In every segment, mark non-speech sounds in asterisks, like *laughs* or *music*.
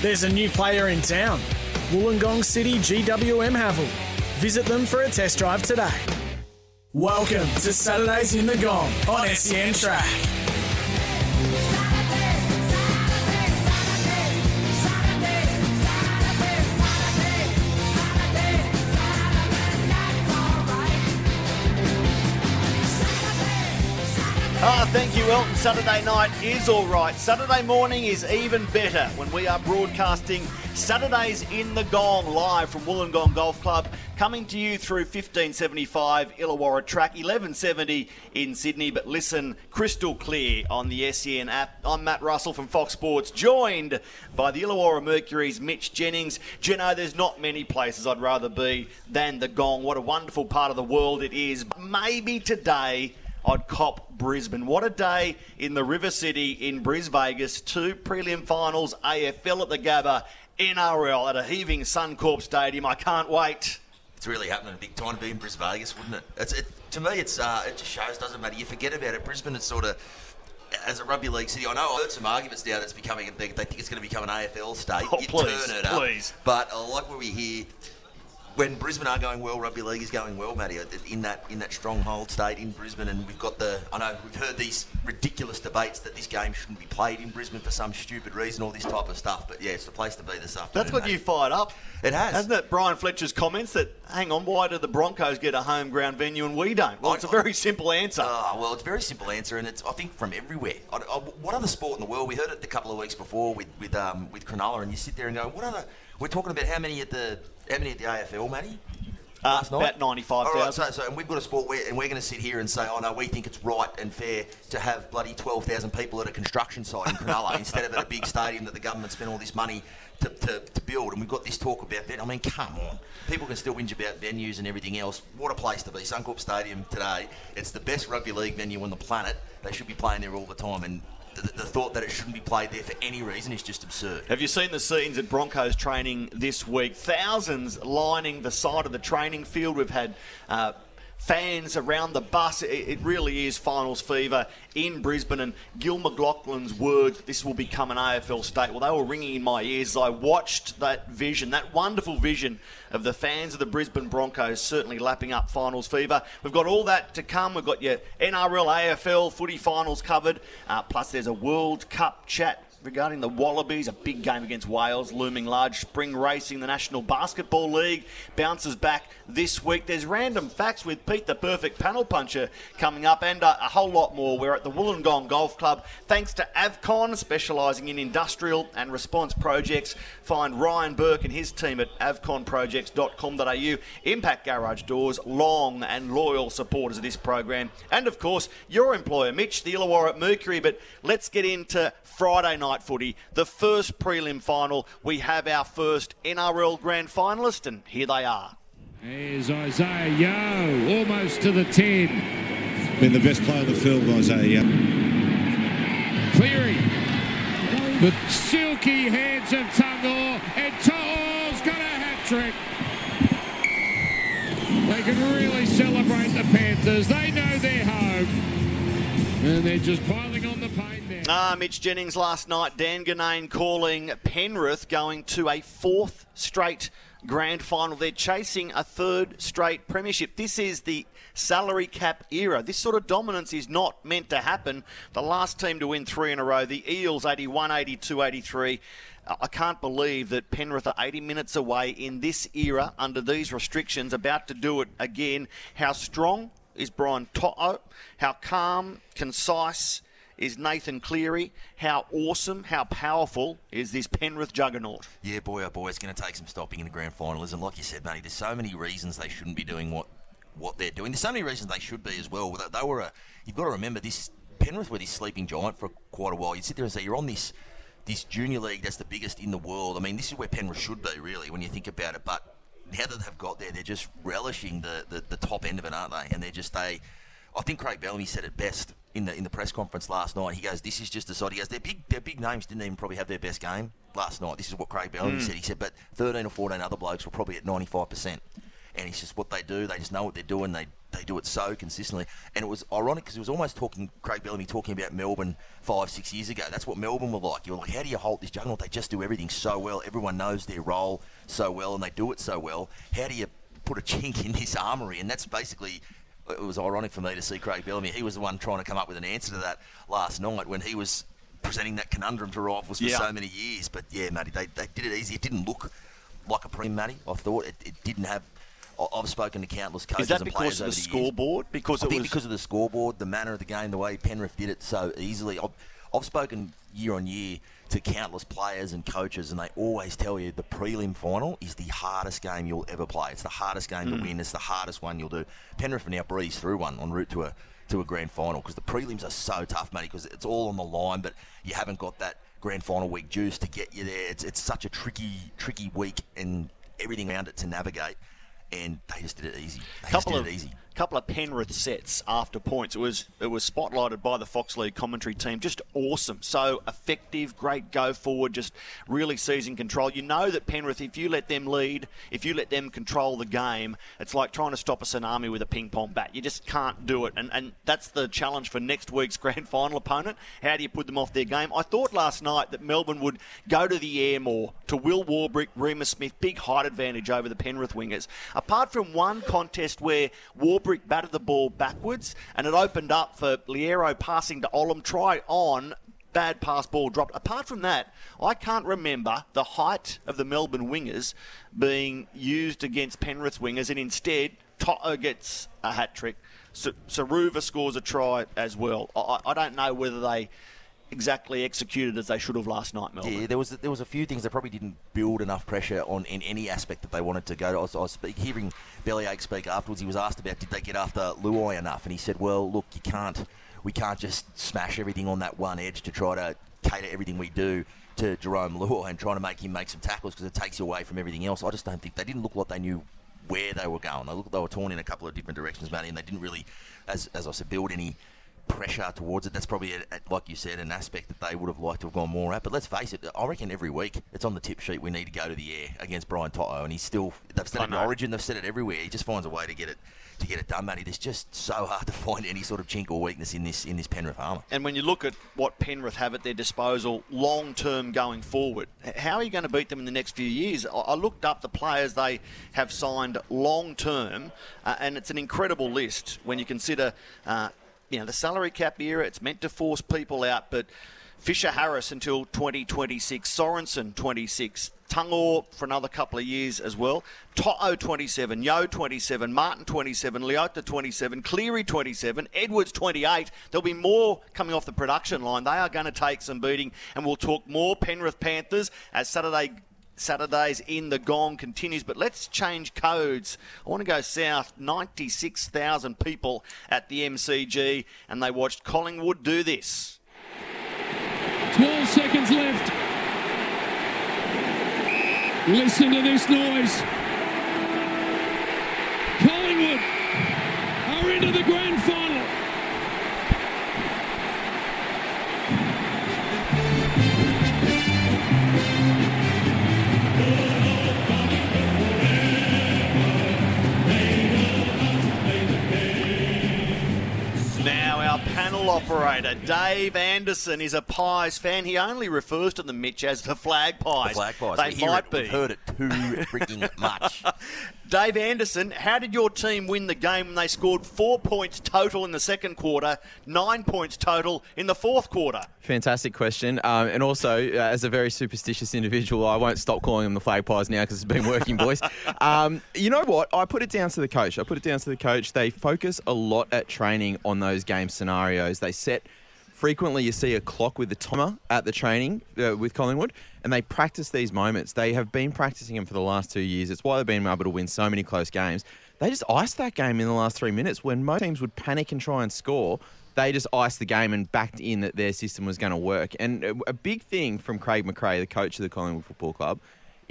There's a new player in town. Wollongong City GWM Haval. Visit them for a test drive today. Welcome to Saturdays in the Gong on SEN Track. Ah, thank you, Elton. Saturday night is all right. Saturday morning is even better when we are broadcasting Saturdays in the Gong live from Wollongong Golf Club, coming to you through 1575 Illawarra Track, 1170 in Sydney. But listen, crystal clear on the SEN app. I'm Matt Russell from Fox Sports, joined by the Illawarra Mercury's Mitch Jennings. Geno, there's not many places I'd rather be than the Gong. What a wonderful part of the world it is. Maybe today. I'd cop Brisbane. What a day in the River City in Bris Vegas. Two prelim finals, AFL at the Gabba, NRL at a heaving Suncorp Stadium. I can't wait. It's really happening big time to be in Bris Vegas, wouldn't it? It's, it to me, it's uh, it just shows doesn't matter. You forget about it. Brisbane is sort of as a rugby league city. I know I've heard some arguments now that's becoming. They, they think it's going to become an AFL state. Oh, you please, turn it up. please. But I like what we hear. When Brisbane are going well, rugby league is going well, Matty. In that in that stronghold state in Brisbane, and we've got the. I know we've heard these ridiculous debates that this game shouldn't be played in Brisbane for some stupid reason, all this type of stuff. But yeah, it's the place to be this afternoon. That's got mate. you fired up. It has. Hasn't it? Brian Fletcher's comments that, hang on, why do the Broncos get a home ground venue and we don't? Well, it's a very simple answer. Oh, well, it's a very simple answer, and it's I think from everywhere. I, I, what other sport in the world? We heard it a couple of weeks before with with um, with Cronulla, and you sit there and go, what other? We're talking about how many at the how many at the AFL, Matty? Uh, Last night? about 95,000. All right, so, so and we've got a sport where, and we're going to sit here and say, oh no, we think it's right and fair to have bloody 12,000 people at a construction site in Cronulla *laughs* instead of at a big stadium that the government spent all this money to, to, to build. And we've got this talk about that. I mean, come on. People can still whinge about venues and everything else. What a place to be. Suncorp Stadium today, it's the best rugby league venue on the planet. They should be playing there all the time. And the, the thought that it shouldn't be played there for any reason is just absurd. Have you seen the scenes at Broncos training this week? Thousands lining the side of the training field. We've had uh, fans around the bus. It, it really is finals fever in Brisbane. And Gil McLachlan's words, this will become an AFL state. Well, they were ringing in my ears as I watched that vision, that wonderful vision of the fans of the Brisbane Broncos certainly lapping up finals fever. We've got all that to come. We've got your NRL, AFL, footy finals covered. Uh, plus, there's a World Cup chat regarding the Wallabies, a big game against Wales looming large. Spring racing, the National Basketball League bounces back this week. There's random facts with Pete, the perfect panel puncher, coming up, and a, a whole lot more. We're at the Wollongong Golf Club, thanks to Avcon, specialising in industrial and response projects. Find Ryan Burke and his team at avconprojects.com.au. Impact Garage Doors, long and loyal supporters of this program, and of course your employer, Mitch, the Illawarra Mercury. But let's get into Friday night footy, the first prelim final. We have our first NRL grand finalist, and here they are. Here's Isaiah Yeo, almost to the 10. Been the best player on the field, Isaiah. Cleary. The silky hands of Tago, and To'o's oh, got a hat trick. They can really celebrate the Panthers. They know they're home. And they're just piling on the pain now. Ah, Mitch Jennings last night. Dan Ginnane calling Penrith going to a fourth straight grand final. They're chasing a third straight premiership. This is the salary cap era. This sort of dominance is not meant to happen. The last team to win three in a row, the Eels 81, 82, 83. I can't believe that Penrith are 80 minutes away in this era under these restrictions, about to do it again. How strong is Brian To'o? How calm, concise is Nathan Cleary? How awesome, how powerful is this Penrith juggernaut? Yeah, boy, oh boy, it's going to take some stopping in the grand final, isn't it? Like you said, mate, there's so many reasons they shouldn't be doing what what they're doing. There's so many reasons they should be as well. They, were a, you've got to remember this Penrith were this sleeping giant for quite a while. You'd sit there and say you're on this this junior league that's the biggest in the world. I mean, this is where Penrith should be really when you think about it. But now that they've got there, they're just relishing the, the, the top end of it, aren't they? And they're just they. I think Craig Bellamy said it best in the in the press conference last night. He goes, "This is just a side." He goes, "Their big their big names didn't even probably have their best game last night." This is what Craig Bellamy hmm. said. He said, "But 13 or 14 other blokes were probably at 95 percent." and it's just what they do. They just know what they're doing. They they do it so consistently. And it was ironic because he was almost talking Craig Bellamy talking about Melbourne five six years ago. That's what Melbourne were like. You're like, how do you hold this juggernaut? They just do everything so well. Everyone knows their role so well, and they do it so well. How do you put a chink in this armory? And that's basically it was ironic for me to see Craig Bellamy. He was the one trying to come up with an answer to that last night when he was presenting that conundrum to rifles for Yeah. so many years. But yeah, Matty, they, they did it easy. It didn't look like a preem, Matty. I thought it, it didn't have. I- I've spoken to countless coaches Is that because of the over the years. scoreboard? Because I it think was because of the scoreboard, the manner of the game, the way Penrith did it so easily. I've, I've spoken year on year to countless players and coaches, and they always tell you the prelim final is the hardest game you'll ever play. It's the hardest game Mm. to win. It's the hardest one you'll do. Penrith have now breezed through one en route to a to a grand final because the prelims are so tough, matey, because it's all on the line, but you haven't got that grand final week juice to get you there. It's it's such a tricky tricky week and everything around it to navigate, and they just did it easy. They couple just of it easy. Couple of Penrith sets after points. It was it was spotlighted by the Fox League commentary team. Just awesome, so effective, great go forward, just really seizing control. You know that Penrith, if you let them lead, if you let them control the game, it's like trying to stop a tsunami with a ping pong bat. You just can't do it, and and that's the challenge for next week's *laughs* grand final opponent. How do you put them off their game? I thought last night that Melbourne would go to the air more to Will Warbrick, Remus Smith, big height advantage over the Penrith wingers. Apart from one contest where Warbrick batted the ball backwards and it opened up for Liero passing to Olam, try on. Bad pass ball dropped. Apart from that, I can't remember the height of the Melbourne wingers being used against Penrith wingers, and instead To'o gets a hat trick. Sa- Saruva scores a try as well. I I don't know whether they exactly executed as they should have last night, Melbourne. Yeah, there was there was a few things that probably didn't build enough pressure on in any aspect that they wanted to go to. I was, I was speak, hearing Bellyache speak afterwards. He was asked about did they get after Luai enough, and he said, "Well, look, you can't. We can't just smash everything on that one edge to try to cater everything we do." To Jarome Luai and trying to make him make some tackles because it takes you away from everything else. I just don't think they didn't look like they knew where they were going. They looked they were torn in a couple of different directions, Matty, and they didn't really, as, as I said, build any pressure towards it. That's probably, a, a- like you said, an aspect that they would have liked to have gone more at. But let's face it, I reckon every week it's on the tip sheet. We need to go to the air against Brian To'o, and he's still. They've said it in. Origin, they've said it everywhere. He just finds a way to get it to get it done, Matty. There's just so hard to *laughs* find any sort of chink or weakness in this in this Penrith armour. And when you look at what Penrith have at their disposal long term going forward, how are you going to beat them in the next few years? I- I looked up the players they have signed long term, uh, and it's an incredible list when you consider. Uh, you know, the salary cap era, it's meant to force people out, but Fisher Harris until 2026, Sorensen 26, Tago for another couple of years as well, To'o 27, Yeo 27, Martin 27, Leota 27, Cleary 27, Edwards 28. There'll be more coming off the production line. They are going to take some beating, and we'll talk more Penrith Panthers as Saturday Saturdays in the gong continues, but let's change codes. I want to go south. 96,000 people at the MCG, and they watched Collingwood do this. 12 seconds left. Listen to this noise. Operator, Dave Anderson, is a Pies fan. He only refers to them, Mitch, as the Flag Pies. The flag pies. They might it, be. We've heard it too freaking much. *laughs* Dave Anderson, how did your team win the game when they scored four points total in the second quarter, nine points total in the fourth quarter? Fantastic question. Um, and also, uh, as a very superstitious individual, I won't stop calling them the flag pies now because it's been working, boys. *laughs* Um, you know what? I put it down to the coach. I put it down to the coach. They focus a lot at training on those game scenarios. They set frequently you see a clock with the timer at the training uh, with Collingwood, and they practice these moments. They have been practicing them for the last two years. It's why they've been able to win so many close games. They just iced that game in the last three minutes when most teams would panic and try and score. They just iced the game and backed in that their system was going to work. And a- big thing from Craig McRae, the coach of the Collingwood Football Club,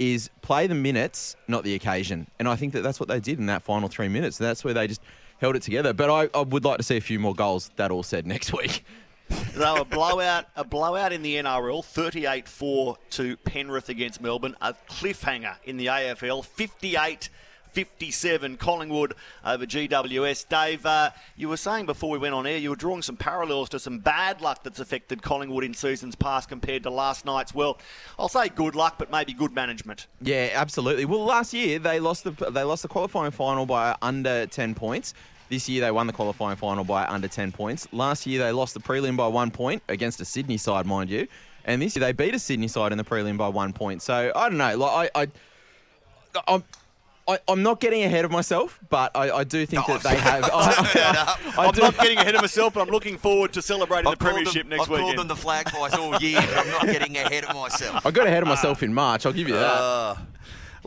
is play the minutes, not the occasion. And I think that that's what they did in that final three minutes. That's where they just held it together. But I, I would like to see a few more goals. That all said *laughs* next week. They were blowout, a blowout in the NRL, 38-4 to Penrith against Melbourne. A cliffhanger in the AFL, 58 57. Collingwood over GWS. Dave, uh, you were saying before we went on air, you were drawing some parallels to some bad luck that's affected Collingwood in seasons past compared to last night's. Well, I'll say good luck, but maybe good management. Yeah, absolutely. Well, last year they lost the they lost the qualifying final by under ten points. This year they won the qualifying final by under 10 points. Last year they lost the prelim by one point against a Sydney side, mind you. And this year they beat a Sydney side in the prelim by one point. So I don't know. Like I, I, I'm. I, I'm not getting ahead of myself, but I, I do think that they have. *laughs* I, *laughs* I I'm do- not getting ahead of myself, but I'm looking forward to celebrating the I've called premiership them, next I've called them the flag boys all year, but I'm not getting ahead of myself. *laughs* I got ahead of myself in March. I'll give you that. Uh,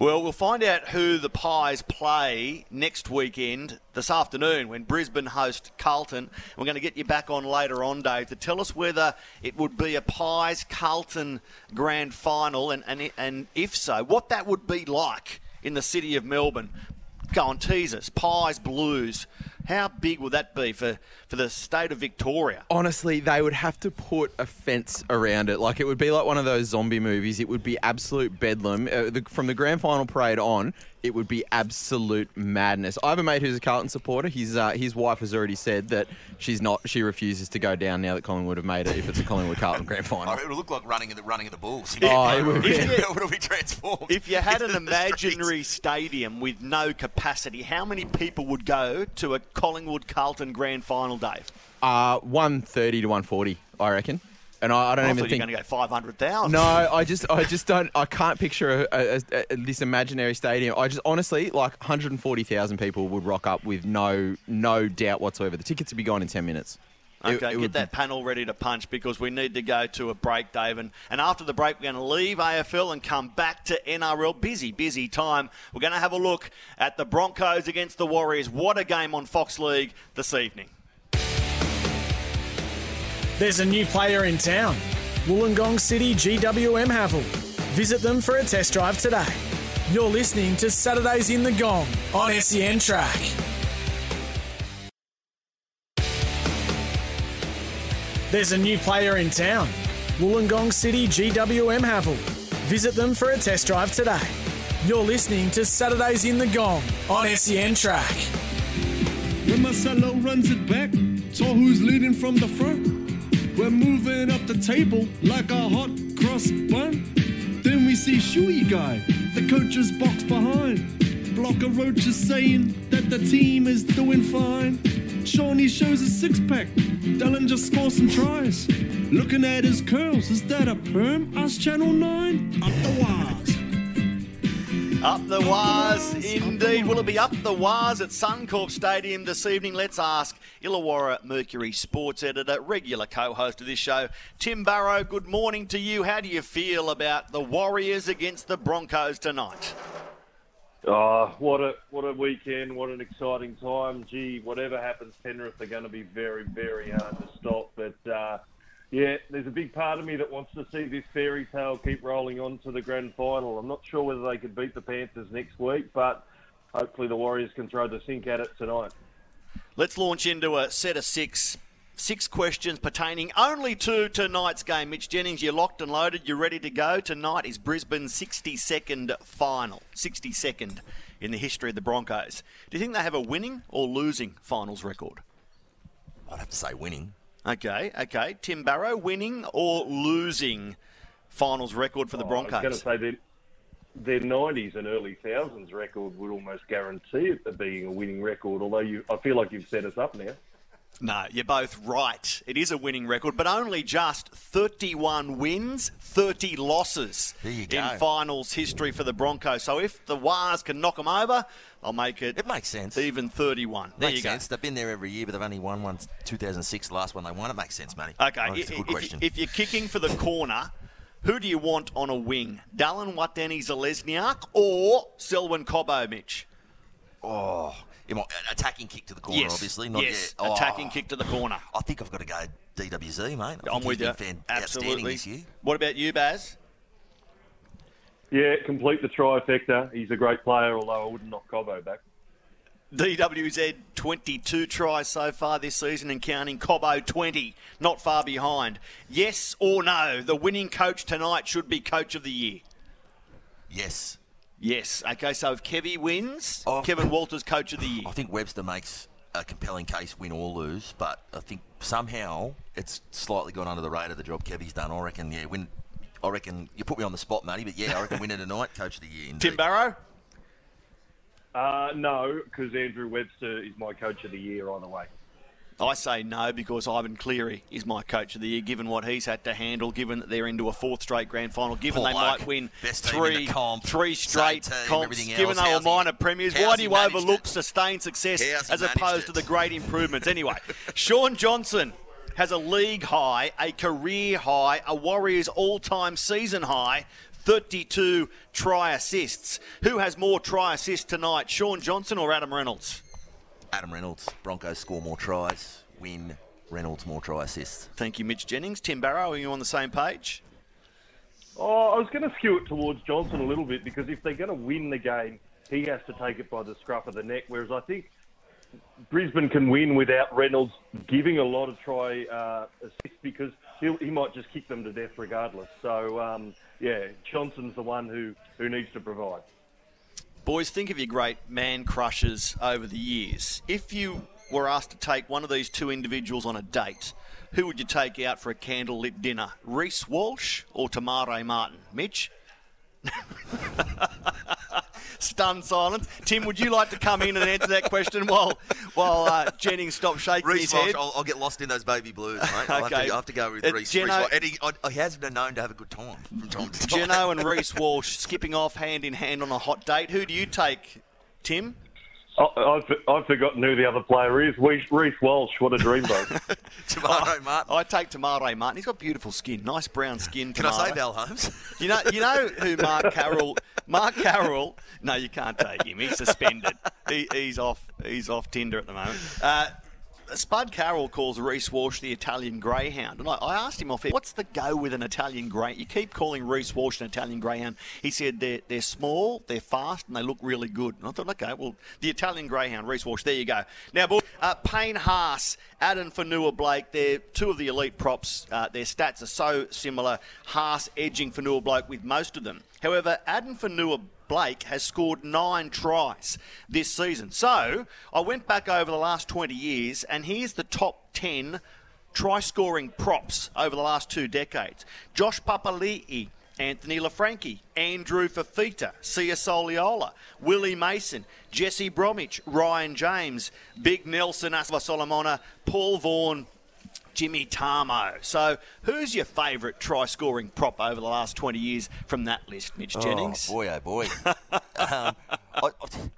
Well, we'll find out who the Pies play next weekend this afternoon when Brisbane host Carlton. We're going to get you back on later on, Dave, to tell us whether it would be a Pies Carlton grand final and, and, and if so, what that would be like in the city of Melbourne. Go on, tease us. Pies Blues. How big would that be for, for the state of Victoria? Honestly, they would have to put a fence around it. Like it would be like one of those zombie movies. It would be absolute bedlam. Uh, the, from the grand final parade on, it would be absolute madness. I have a mate who's a Carlton supporter. His uh, his wife has already said that she's not. She refuses to go down now that Collingwood have made it. If it's a Collingwood Carlton grand *laughs* final. it'll look like running of the running of the Bulls. Oh, it *laughs* would be. it'll *laughs* be transformed. If you had an into the streets. imaginary stadium with no capacity, how many people would go to a Collingwood Carlton grand final, Dave? Uh, one thirty to one forty, I reckon. And I, I don't I even think. were going to go 500,000. No, I just, I just don't. I can't picture a, a, a, this imaginary stadium. I just honestly, like 140,000 people would rock up with no, no doubt whatsoever. The tickets would be gone in 10 minutes. It- Okay, it get would- that panel ready to punch because we need to go to a break, Dave. And, and after the break, we're going to leave AFL and come back to NRL. Busy, busy time. We're going to have a look at the Broncos against the Warriors. What a game on Fox League this evening. There's a new player in town. Wollongong City GWM Haval. Visit them for a test drive today. You're listening to Saturdays in the Gong on SEN Track. There's a new player in town. Wollongong City GWM Haval. Visit them for a test drive today. You're listening to Saturdays in the Gong on SEN Track. When Marcelo runs it back, saw who's leading from the front. We're moving up the table like a hot cross bun. Then we see Shuey guy, the coach's box behind. Blocker Roach is saying that the team is doing fine. Shawnee shows a six pack. Dylan just scores some tries. Looking at his curls, is that a perm? Us Channel 9? Up the wires. Up the wires, indeed. Will it be up the wires at Suncorp Stadium this evening? Let's ask Illawarra Mercury sports editor, regular co-host of this show, Tim Barrow. Good morning to you. How do you feel about the Warriors against the Broncos tonight? Oh, what a what a weekend! What an exciting time! Gee, whatever happens, Penrith are going to be very, very hard to stop. But uh, yeah, there's a big part of me that wants to see this fairy tale keep rolling on to the grand final. I'm not sure whether they could beat the Panthers next week, but hopefully the Warriors can throw the sink at it tonight. Let's launch into a set of six. Six questions pertaining only to tonight's game. Mitch Jennings, you're locked and loaded. You're ready to go. Tonight is Brisbane's 62nd final. 62nd in the history of the Broncos. Do you think they have a winning or losing finals record? I'd have to say winning. Okay, okay. Tim Barrow, winning or losing finals record for the Oh, I was going to say that their 90s and early thousands record would almost guarantee it being a winning record. Although you, I feel like you've set us up now. No, you're both right. It is a winning record, but only just 31 wins, 30 losses in finals history for the Broncos. So if the Wars can knock them over, I'll make it, It makes sense. even 31. There makes you go. sense. They've been there every year, but they've only won one. 2006, the last one they won. It makes sense, Matty. Okay, Oh, it's a good if, question. if you're kicking for the corner, who do you want on a wing? Dallin Watene-Zelezniak or Selwyn Cobbo, Mitch? oh, Uh, attacking kick to the corner, yes, obviously. Not yes, yet. Oh, attacking kick to the corner. I think I've got to go DWZ, mate. I think I'm with he's you. been fan- outstanding Absolutely. this year. What about you, Baz? Yeah, complete the trifecta. He's a great player, although I wouldn't knock Cobbo back. DWZ 22 tries so far this season and counting. Cobbo 20, not far behind. Yes or no, the winning coach tonight should be coach of the year. Yes. Yes. Okay, so if Kevy wins, Oh. Kevin Walters coach of the year. I think Webster makes a compelling case, win or lose, but I think somehow it's slightly gone under the radar the job Kevy's done. I reckon, yeah, win. I reckon you put me on the spot, matey, but yeah, I reckon winner tonight, coach of the year. Indeed. Tim Barrow? Uh, no, because Andrew Webster is my coach of the year either way. I say no because Ivan Cleary is my coach of the year, given what he's had to handle, given that they're into a fourth straight grand final, given Poor they bloke. might win Best three, comp. three straight team, comps, given they were minor premiers. Why do you overlook it? sustained success How's as opposed it? to the great improvements? Anyway, *laughs* Shaun Johnson has a league high, a career high, a Warriors all-time season high. 32 try assists. Who has more try assists tonight, Shaun Johnson or Adam Reynolds? Adam Reynolds, Broncos score more tries, win. Reynolds more try assists. Thank you, Mitch Jennings. Tim Barrow, are you on the same page? Oh, I was going to skew it towards Johnson a little bit because if they're going to win the game, he has to take it by the scruff of the neck. Whereas I think Brisbane can win without Reynolds giving a lot of try uh, assists because he'll, he might just kick them to death regardless. So um, yeah, Johnson's the one who, who needs to provide. Boys, think of your great man crushes over the years. If you were asked to take one of these two individuals on a date, who would you take out for a candlelit dinner? Reece Walsh or Te Maire Martin? Mitch? *laughs* Stunned silence. Tim, would you like to come in and answer that question while while uh, Jennings stops shaking Reece his Walsh, head? I'll, I'll get lost in those baby blues, mate. I'll, have, Okay. to, I'll have to go with Uh, Reece. Geno- Reece he, I, he has been known to have a good time from time to time. Geno and Reece Walsh skipping off hand in hand on a hot date. Who do you take, Tim? I, I've, I've forgotten who the other player is. Reece, Reece Walsh, what a dreamboat. *laughs* Tomorrow, Martin. I take Te Maire Martin. He's got beautiful skin, nice brown skin. Can I say Te Maire. Val Holmes? You know, you know who Mark Carroll. Mark Carroll. No, you can't take him. He's suspended. He, he's off. He's off Tinder at the moment. Uh, Spud Carroll calls Reece Walsh the Italian greyhound, and I, I asked him off air, "What's the go with an Italian grey? You keep calling Reece Walsh an Italian greyhound." He said they're they're small, they're fast, and they look really good. And I thought, okay, well, the Italian greyhound, Reece Walsh. There you go. Now, boy, uh, Payne Haas, Addin Fonua-Blake. They're two of the elite props. Uh, their stats are so similar. Haas edging Fonua-Blake with most of them. However, Addin Fonua Blake has scored nine tries this season. So I went back over the last 20 years, and here's the top 10 try scoring props over the last two decades Josh Papali'i. Anthony LaFranchi, Andrew Fifita, Sia Soliola, Willie Mason, Jesse Bromwich, Ryan James, Big Nelson, Asofa-Solomona, Paul Vaughan, Jimmy Tamou. So, who's your favourite try scoring prop over the last 20 years from that list, Mitch Jennings? Oh, boy, oh, boy. *laughs* um, I,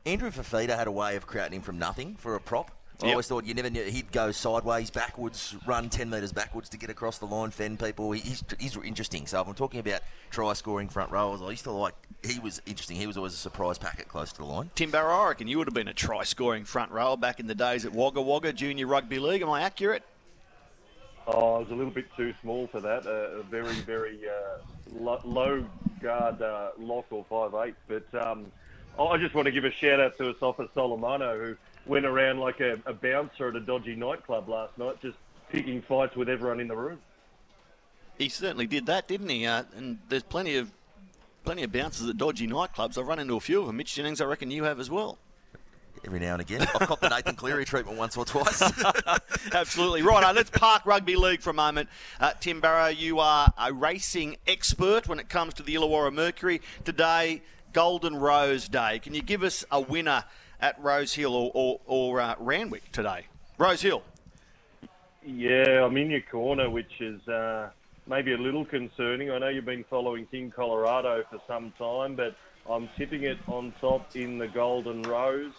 Andrew Fifita had a way of creating him from nothing for a prop. I Yep. always thought you never knew he'd go sideways, backwards, run 10 metres backwards to get across the line, fend people. He- He's, he's interesting. So if I'm talking about try scoring front rowers, I used to like, he was interesting. He was always a surprise packet close to the line. Tim Barrow, I reckon you would have been a try scoring front rower back in the days at Wagga Wagga Junior Rugby League. Am I accurate? Oh, I was a little bit too small for that. Uh, a very, very uh, lo- low guard uh, lock or five eight. But um, I just want to give a shout out to Asofa-Solomona, who went around like a, a bouncer at a dodgy nightclub last night, just picking fights with everyone in the room. He certainly did that, didn't he? Uh, and there's plenty of plenty of bouncers at dodgy nightclubs. I've run into a few of them. Mitch Jennings, I reckon you have as well. Every now and again. I've copped the Nathan Cleary treatment once or twice. *laughs* Absolutely. Right, let's park rugby league for a moment. Uh, Tim Barrow, you are a racing expert when it comes to the Illawarra Mercury. Today, Golden Rose Day. Can you give us a winner at Rose Hill or, or, or uh, Randwick today? Rose Hill. Yeah, I'm in your corner, which is uh, maybe a little concerning. I know you've been following King Colorado for some time, but I'm tipping it on top in the Golden Rose.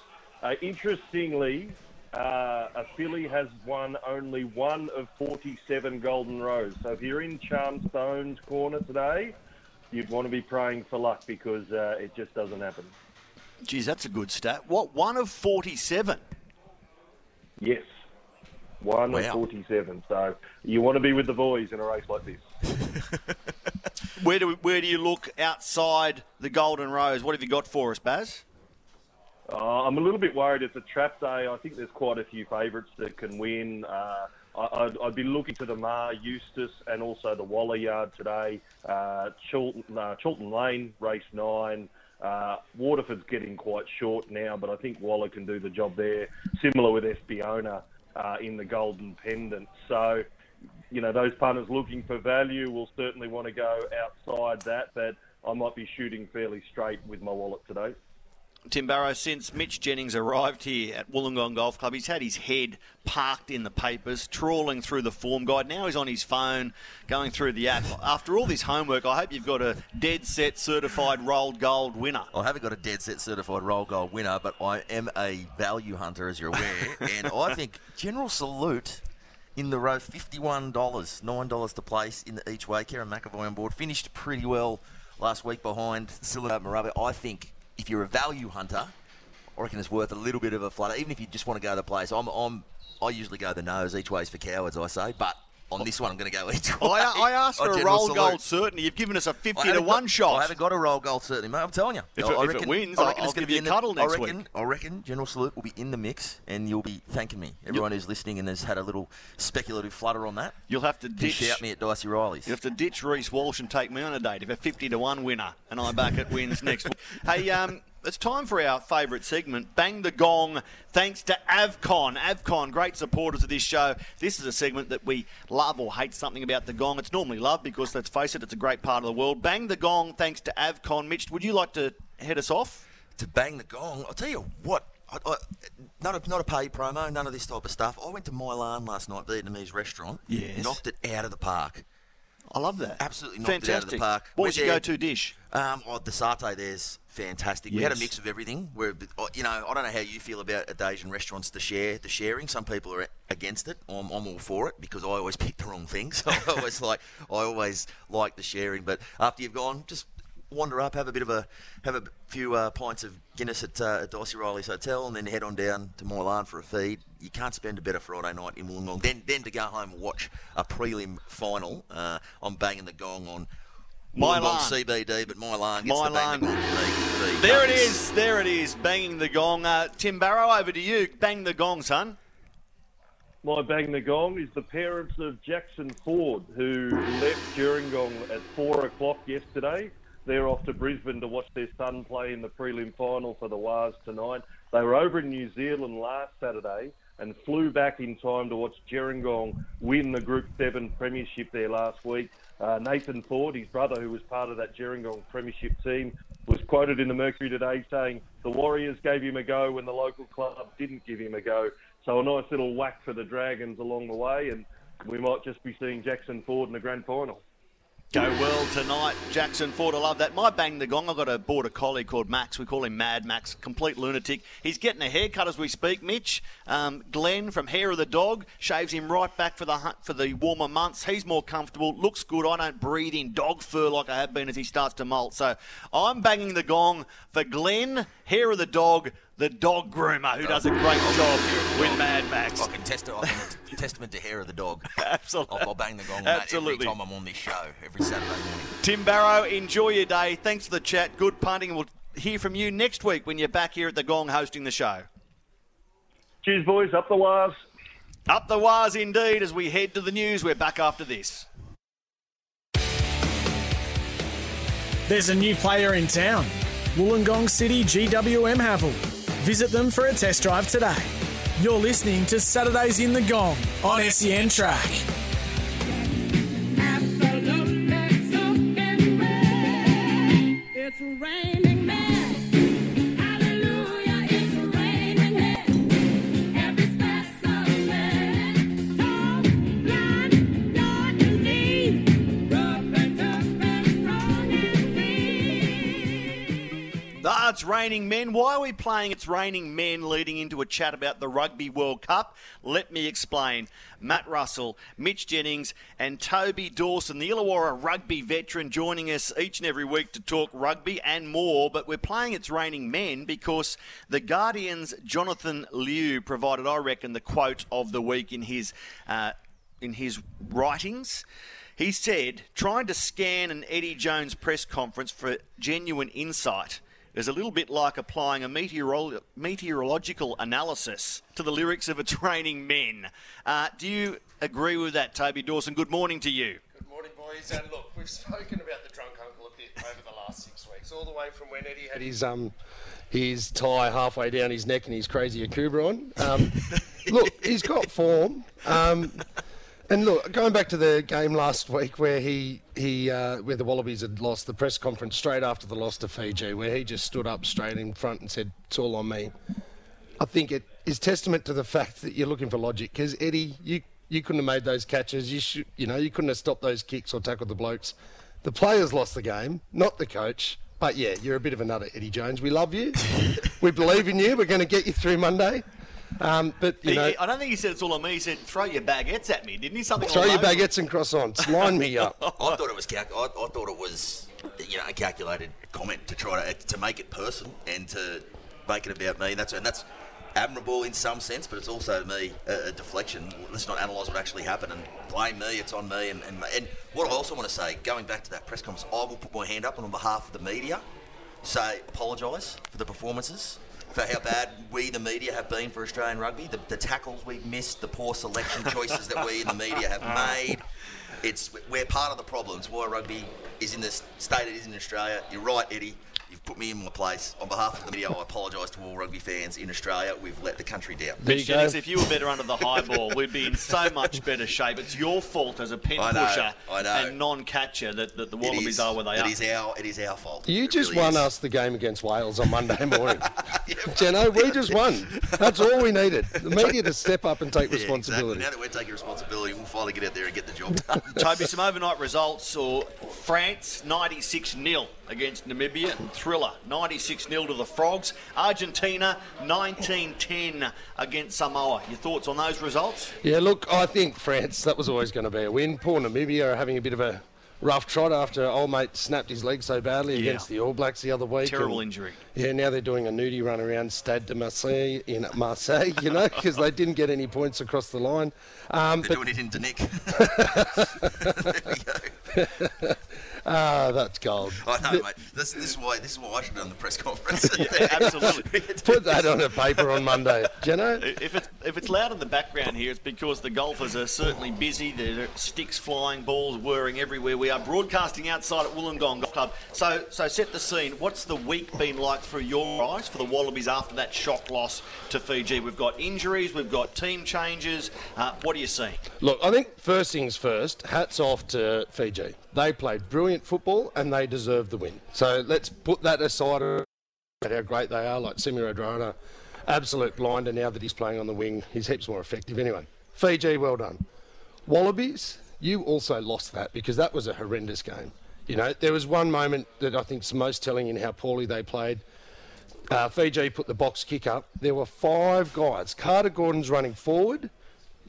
Uh, interestingly, uh, a filly has won only one of 47 Golden Rose. So if you're in Charm Stone's corner today, you'd want to be praying for luck because uh, it just doesn't happen. Geez, that's a good stat. What, one of 47? Yes. One Wow. of 47. So you want to be with the boys in a race like this. *laughs* Where do, where do you look outside the Golden Rose? What have you got for us, Baz? Uh, I'm a little bit worried it's a trap day. I think there's quite a few favourites that can win. Uh, I, I'd, I'd be looking to the Maher Eustace and also the Waller Yard today. Uh, Chilton, uh, Chilton Lane, race nine. Uh, Waterford's getting quite short now, but I think Waller can do the job there. Similar with Espiona uh, in the Golden Pendant. So, you know, those punters looking for value will certainly want to go outside that, but I might be shooting fairly straight with my wallet today. Tim Barrow, since Mitch Jennings arrived here at Wollongong Golf Club, he's had his head parked in the papers, trawling through the form guide. Now he's on his phone, going through the app. After all this homework, I hope you've got a dead set certified rolled gold winner. I haven't got a dead set certified rolled gold winner, but I am a value hunter, as you're aware. *laughs* and I think General Salute in the row, $51, $9 to place in the each way. Kerrin McEvoy on board. Finished pretty well last week behind Cylinder Maraba. I think if you're a value hunter, I reckon it's worth a little bit of a flutter, even if you just want to go to the place. I'm, I'm, I usually go the nose each way's for cowards, I say, but on this one I'm going to go *laughs* each way. I, I asked Oh, for a roll Salute. gold certainty. You've given us a 50 to haven't 1 got- shot. I haven't got a roll gold certainly, mate. I'm telling you. If I- it- I if it wins, I reckon I'll it's gonna be a in the- cuddle next I reckon, week. I reckon General Salute will be in the mix, and you'll be thanking me. Everyone who's listening and has had a little speculative flutter on that, You'll have to ditch. shout me at Dicey Riley's. You have to ditch Reece Walsh and take me on a date. If a 50 to 1 winner and I back it wins next *laughs* week. Hey, um, it's time for our favourite segment, Bang the Gong, thanks to Avcon. Avcon, great supporters of this show. This is a segment that we love or hate something about the gong. It's normally love because, let's face it, it's a great part of the world. Bang the Gong, thanks to Avcon. Mitch, would you like to head us off? to bang the gong. I'll tell you what. I, I, not a not a paid promo, none of this type of stuff. I went to Milan last night, Vietnamese restaurant. Yes. Knocked it out of the park. I love that. Absolutely knocked Fantastic. it out of the park. What was your go-to dish? Um, oh, the satay there's fantastic. We had a mix of everything. We're, oh, you know, I don't know how you feel about Asian restaurants the share, the sharing. Some people are against it. I'm, I'm all for it because I always *laughs* pick the wrong things. *laughs* I always like, I always like the sharing. But after you've gone, just wander up, have a bit of a, have a few uh, pints of Guinness at, uh, at Dicey Riley's Hotel, and then head on down to Milan for a feed. You can't spend a better Friday night in Wollongong. Then, then to go home and watch a prelim final. Uh, I'm banging the gong on. Milan. Wollongong CBD, but Milan gets Milan. the bang the gong for me. feed. There it is. There it is. Banging the gong. Uh, Tim Barrow, over to you. Bang the gong, son. My bang the gong is the parents of Jackson Ford, who left Gerringong at four o'clock yesterday. They're off to Brisbane to watch their son play in the prelim final for the Wars tonight. They were over in New Zealand last Saturday and flew back in time to watch Gerringong win the Group 7 Premiership there last week. Uh, Nathan Ford, his brother, who was part of that Gerringong Premiership team, was quoted in the Mercury today saying the Warriors gave him a go when the local club didn't give him a go. So a nice little whack for the Dragons along the way, and we might just be seeing Jackson Ford in the grand final. Go well tonight, Jackson Ford. I love that. My bang the gong. I've got a border collie called Max. We call him Mad Max, complete lunatic. He's getting a haircut as we speak. Mitch, um, Glenn from Hair of the Dog shaves him right back for the hu- for the warmer months. He's more comfortable. Looks good. I don't breathe in dog fur like I have been as he starts to molt. So I'm banging the gong for Glenn, Hair of the Dog, the dog groomer, who does a great job with Mad Max. I can test I can *laughs* testament to hair of the dog. *laughs* Absolutely. I'll, I'll bang the gong Absolutely. every time I'm on this show, every Saturday morning. Tim Barrow, enjoy your day. Thanks for the chat. Good punting. We'll hear from you next week when you're back here at the Gong hosting the show. Cheers, boys. Up the wires. Up the wires indeed as we head to the news. We're back after this. There's a new player in town. Wollongong City GWM Haval. Visit them for a test drive today. You're listening to Saturdays in the Gong on SEN Track. It's raining it's raining men. Why are we playing It's Raining Men leading into a chat about the Rugby World Cup? Let me explain. Matt Russell, Mitch Jennings, and Toby Dawson, the Illawarra rugby veteran, joining us each and every week to talk rugby and more. But we're playing It's Raining Men because the Guardian's Jonathan Liew provided, I reckon, the quote of the week in his. Uh, in his writings. He said, trying to scan an Eddie Jones press conference for genuine insight is a little bit like applying a meteorolo- meteorological analysis to the lyrics of It's *laughs* Raining Men. Uh, do you agree with that, Toby Dawson? Good morning to you. Good morning, boys. And look, we've spoken about the drunk uncle a bit over the last six weeks, all the way from when Eddie had his um his tie halfway down his neck and his crazy Akubra on. Um, *laughs* look, he's got form. Um, and look, going back to the game last week where he he uh, where the Wallabies had lost the press conference straight after the loss to Fiji, where he just stood up straight in front and said, "It's all on me." I think it is testament to the fact that you're looking for logic. Because Eddie, you you couldn't have made those catches. You should, you know, you couldn't have stopped those kicks or tackled the blokes. The players lost the game, not the coach. But yeah, you're a bit of a nutter, Eddie Jones. We love you. *laughs* we believe in you. We're going to get you through Monday. Um, but you He- know, I don't think he said it's all on me. He said, throw your baguettes at me, didn't he? Something like that. throw your baguettes and croissants. Line me up. *laughs* I thought it was calc- I, I thought it was you know a calculated comment to try to to make it personal and to make it about me. That's and that's admirable in some sense, but it's also to me a, a deflection. Let's not analyse what actually happened and blame me. It's on me. And, and and what I also want to say, going back to that press conference, I will put my hand up on behalf of the media, say apologise for the performances. For how bad we, the media, have been for Australian rugby, the, the tackles we've missed, the poor selection *laughs* choices that we in the media have uh-huh. made, it's we're part of the problem. It's why rugby is in the state it is in Australia. You're right, Eddie. You've put me in my place. On behalf of the media, I apologise to all rugby fans in Australia. We've let the country down. There you Mitch Jennings, go. if you were better under the high ball, we'd be in so much better shape. It's your fault as a pin I know, pusher I know. and non-catcher that, that the Wallabies is, are where they it are. is our it is our fault. You It just really won is. us the game against Wales on Monday *laughs* morning. Jeno, we just won. That's all we needed. The media to step up and take Yeah, responsibility. Exactly. Now that we're taking responsibility, we'll finally get out there and get the job *laughs* done. Toby, some overnight results saw France 96 0 against Namibia and Thriller 96 0 to the Frogs. Argentina 19 10 against Samoa. Your thoughts on those results? Yeah, look, I think France, that was always going to be a win. Poor Namibia are having a bit of a rough trot after old mate snapped his leg so badly Yeah. against the All Blacks the other week. Terrible and- injury. Yeah, now they're doing a nudie run around Stade de Marseille in Marseille, you know, because they didn't get any points across the line. Um, They're but doing it in Danick. *laughs* *laughs* *laughs* ah, that's gold. I know, mate. This, this is why this is why I should have done the press conference. *laughs* absolutely. *laughs* Put that on a paper on Monday, Jeno. If it's if it's loud in the background here, it's because the golfers are certainly busy. There are sticks flying, balls whirring everywhere. We are broadcasting outside at Wollongong Golf Club. So so set the scene. What's the week been like through your eyes for the Wallabies after that shock loss to Fiji? We've got injuries, we've got team changes. Uh, what are you seeing? Look, I think first things first, hats off to Fiji. They played brilliant football and they deserved the win. So let's put that aside how great they are, like Semi Radradra, absolute blinder now that he's playing on the wing. He's heaps more effective anyway. Fiji, well done. Wallabies, you also lost that because that was a horrendous game. You know, there was one moment that I think is most telling in how poorly they played. Uh, Fiji put the box kick up. There were five guys. Carter Gordon's running forward,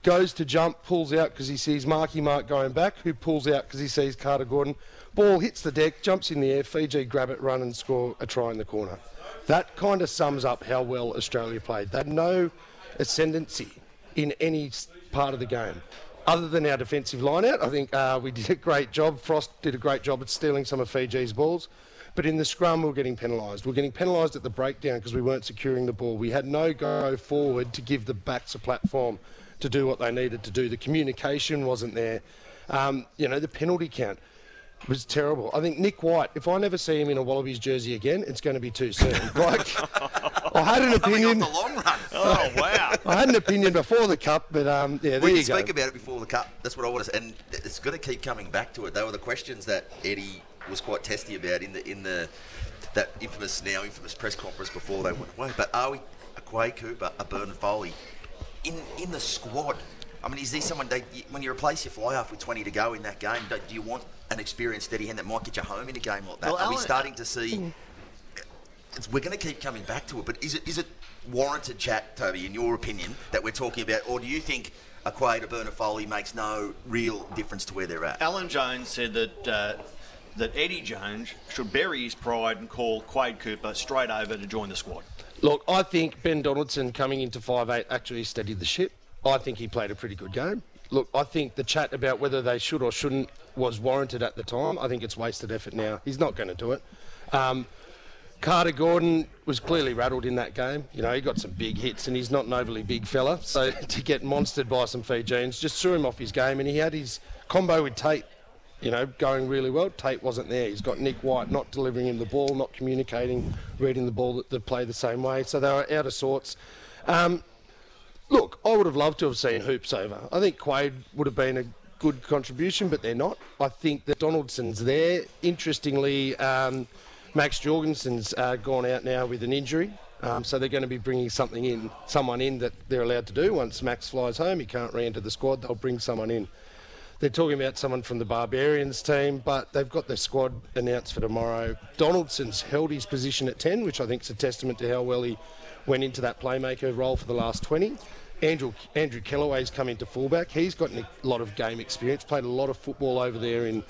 goes to jump, pulls out because he sees Marky Mark going back, who pulls out because he sees Carter Gordon. Ball hits the deck, jumps in the air. Fiji grab it, run and score a try in the corner. That kind of sums up how well Australia played. They had no ascendancy in any part of the game. Other than our defensive line out, I think uh, we *laughs* did a great job. Frost did a great job at stealing some of Fiji's balls. But in the scrum, we we're getting penalised. We we're getting penalised at the breakdown because we weren't securing the ball. We had no go forward to give the backs a platform to do what they needed to do. The communication wasn't there. Um, you know, the penalty count was terrible. I think Nick White, if I never see him in a Wallabies jersey again, it's going to be too soon. *laughs* Like, I had an opinion. the long run. *laughs* Oh wow! I had an opinion before the cup, but um, yeah, there we you can go. speak about it before the cup. That's what I want to say, and it's going to keep coming back to it. They were the questions that Eddie was quite testy about in the in the that infamous now infamous press conference before they went away. But are we a Quade Cooper, a Bernard Foley in in the squad? I mean, is there someone they, when you replace your fly half with 20 to go in that game? Do do you want an experienced steady hand that might get you home in a game like that? Well, are we starting to see? It's, we're going to keep coming back to it, but is it is it warranted, chat, Toby, in your opinion, that we're talking about, or do you think a Quay to Bernard Foley makes no real difference to where they're at? Alan Jones said that uh, that Eddie Jones should bury his pride and call Quade Cooper straight over to join the squad. Look, I think Ben Donaldson coming into 5'8 actually steadied the ship. I think he played a pretty good game. Look, I think the chat about whether they should or shouldn't was warranted at the time. I think it's wasted effort now. He's not going to do it. Um, Carter Gordon was clearly rattled in that game. You know, he got some big hits and he's not an overly big fella. So *laughs* to get monstered by some Fijians just threw him off his game and he had his combo with Tate you know, going really well. Tate wasn't there. He's got Nick White not delivering him the ball, not communicating, reading the ball that they play the same way. So they were out of sorts. Um, look, I would have loved to have seen Hoops over. I think Quade would have been a good contribution, but they're not. I think that Donaldson's there. Interestingly, um, Max Jorgensen's uh, gone out now with an injury. Um, so they're going to be bringing something in, someone in that they're allowed to do. Once Max flies home, he can't re-enter the squad. They'll bring someone in. They're talking about someone from the Barbarians team, but they've got their squad announced for tomorrow. Donaldson's held his position at 10, which I think is a testament to how well he went into that playmaker role for the last 20. Andrew, Andrew Kellaway's come into fullback. He's got a lot of game experience, played a lot of football over there in,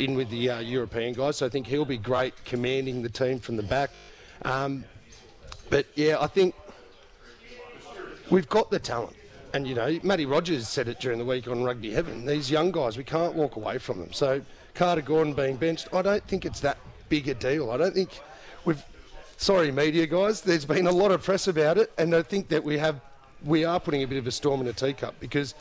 in with the uh, European guys, so I think he'll be great commanding the team from the back. Um, but yeah, I think we've got the talent. And, you know, Matty Rogers said it during the week on Rugby Heaven. These young guys, we can't walk away from them. So Carter Gordon being benched, I don't think it's that big a deal. I don't think we've. Sorry, media guys. There's been a lot of press about it, and I think that we have, we are putting a bit of a storm in a teacup because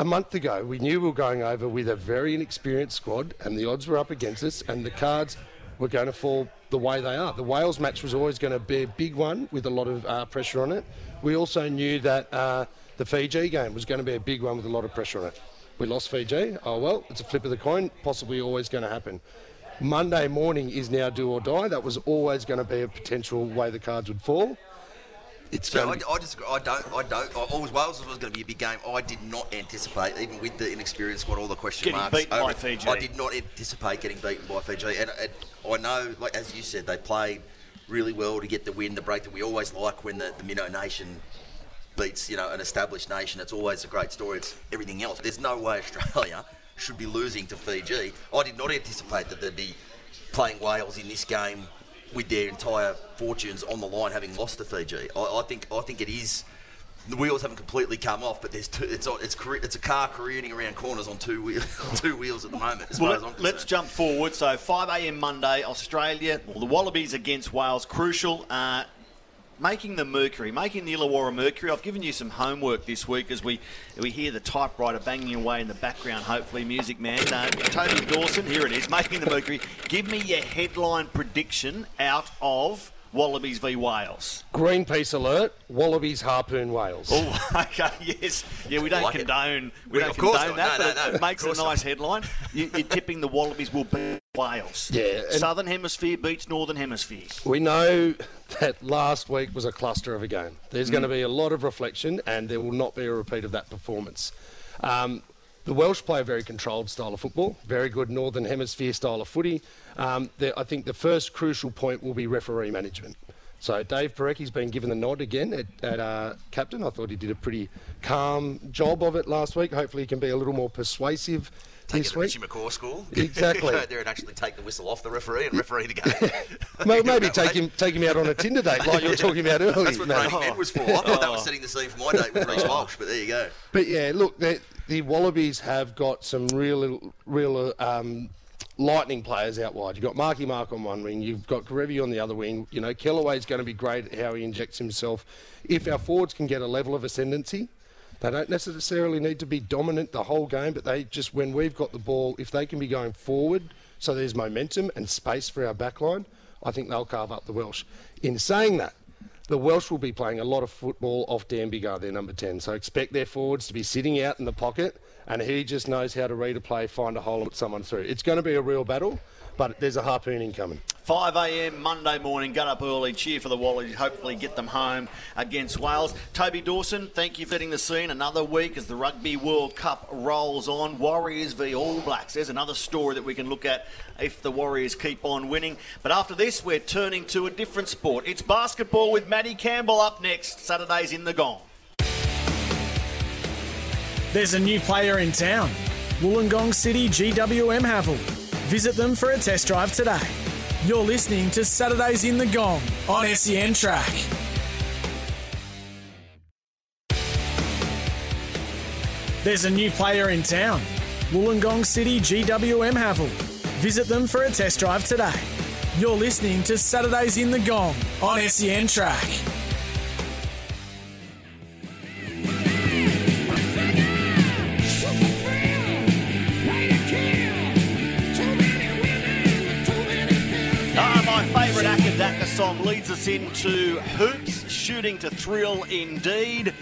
a month ago we knew we were going over with a very inexperienced squad, and the odds were up against us, and the cards were going to fall the way they are. The Wales match was always going to be a big one with a lot of uh, pressure on it. We also knew that uh, the Fiji game was going to be a big one with a lot of pressure on it. We lost Fiji. Oh well, it's a flip of the coin. Possibly always going to happen. Monday morning is now do or die. That was always going to be a potential way the cards would fall. It's So I, going. I just, I don't, I don't. I always Wales was going to be a big game. I did not anticipate, even with the inexperienced squad, all the question Getting marks. beaten by over it, Fiji. I did not anticipate getting beaten by Fiji, and, and I know, like as you said, they played really well to get the win, the break that we always like when the, the Minnow Nation beats, you know, an established nation. It's always a great story. It's everything else. There's no way Australia *laughs* should be losing to Fiji. I did not anticipate that they'd be playing Wales in this game with their entire fortunes on the line, having lost to Fiji. I, I think I think it is. The wheels haven't completely come off, but there's two, it's it's it's a car careening around corners on two wheels *laughs* two wheels at the moment. As far Well, as I'm let, let's jump forward. So 5 a.m. Monday, Australia, well, the Wallabies against Wales, crucial. Uh, making the Mercury, making the Illawarra Mercury. I've given you some homework this week as we we hear the typewriter banging away in the background. Hopefully, music man. Uh, Toby Dawson, here it is, *laughs* making the Mercury. Give me your headline prediction out of Wallabies v Wales. Greenpeace alert: Wallabies harpoon whales. Oh, *laughs* okay, yes. Yeah, we don't Like it. condone we We- don't of condone not. that, No, but no, no. it makes a course nice headline. You, you're tipping the Wallabies will beat Wales. Yeah, Southern Hemisphere beats Northern Hemisphere. We know that last week was a cluster of a game. There's Mm. going to be a lot of reflection, and there will not be a repeat of that performance. Um, the Welsh play a very controlled style of football, very good Northern Hemisphere style of footy. Um, the, I think the first crucial point will be referee management. So Dave Porecki's been given the nod again at, at uh, captain. I thought he did a pretty calm job of it last week. Hopefully, he can be a little more persuasive Take it to. Richie McCaw school. Exactly. *laughs* Go there and actually take the whistle off the referee and referee the game. Well, maybe take him take him out on a Tinder date like you were *laughs* talking about earlier. That's what. Raining Men was for. I thought that was setting the scene for my date with Reece Walsh, but there you go. But yeah, look, the, the Wallabies have got some real, real um, lightning players out wide. You've got Marky Mark on one wing, you've got Kerevi on the other wing. You know, Kellaway's going to be great at how he injects himself. If our forwards can get a level of ascendancy, they don't necessarily need to be dominant the whole game, but they just, when we've got the ball, if they can be going forward so there's momentum and space for our backline, I think they'll carve up the Welsh. In saying that, the Welsh will be playing a lot of football off Dan Biggar, their number 10. So expect their forwards to be sitting out in the pocket, and he just knows how to read a play, find a hole, and put someone through. It's going to be a real battle, but there's a harpooning coming. 5 a.m. Monday morning, get up early, cheer for the Wallabies, hopefully get them home against Wales. Toby Dawson, thank you for setting the scene another week as the Rugby World Cup rolls on. Warriors v All Blacks. There's another story that we can look at if the Warriors keep on winning. But after this, we're turning to a different sport. It's basketball with Matty Campbell up next. Saturdays in the Gong. There's a new player in town. Wollongong City GWM Haval. Visit them for a test drive today. You're listening to Saturdays in the Gong on SEN Track. There's a new player in town. Wollongong City GWM Haval. Visit them for a test drive today. You're listening to Saturdays in the Gong on SEN Track. Soccer song leads us into hoops, shooting to thrill indeed.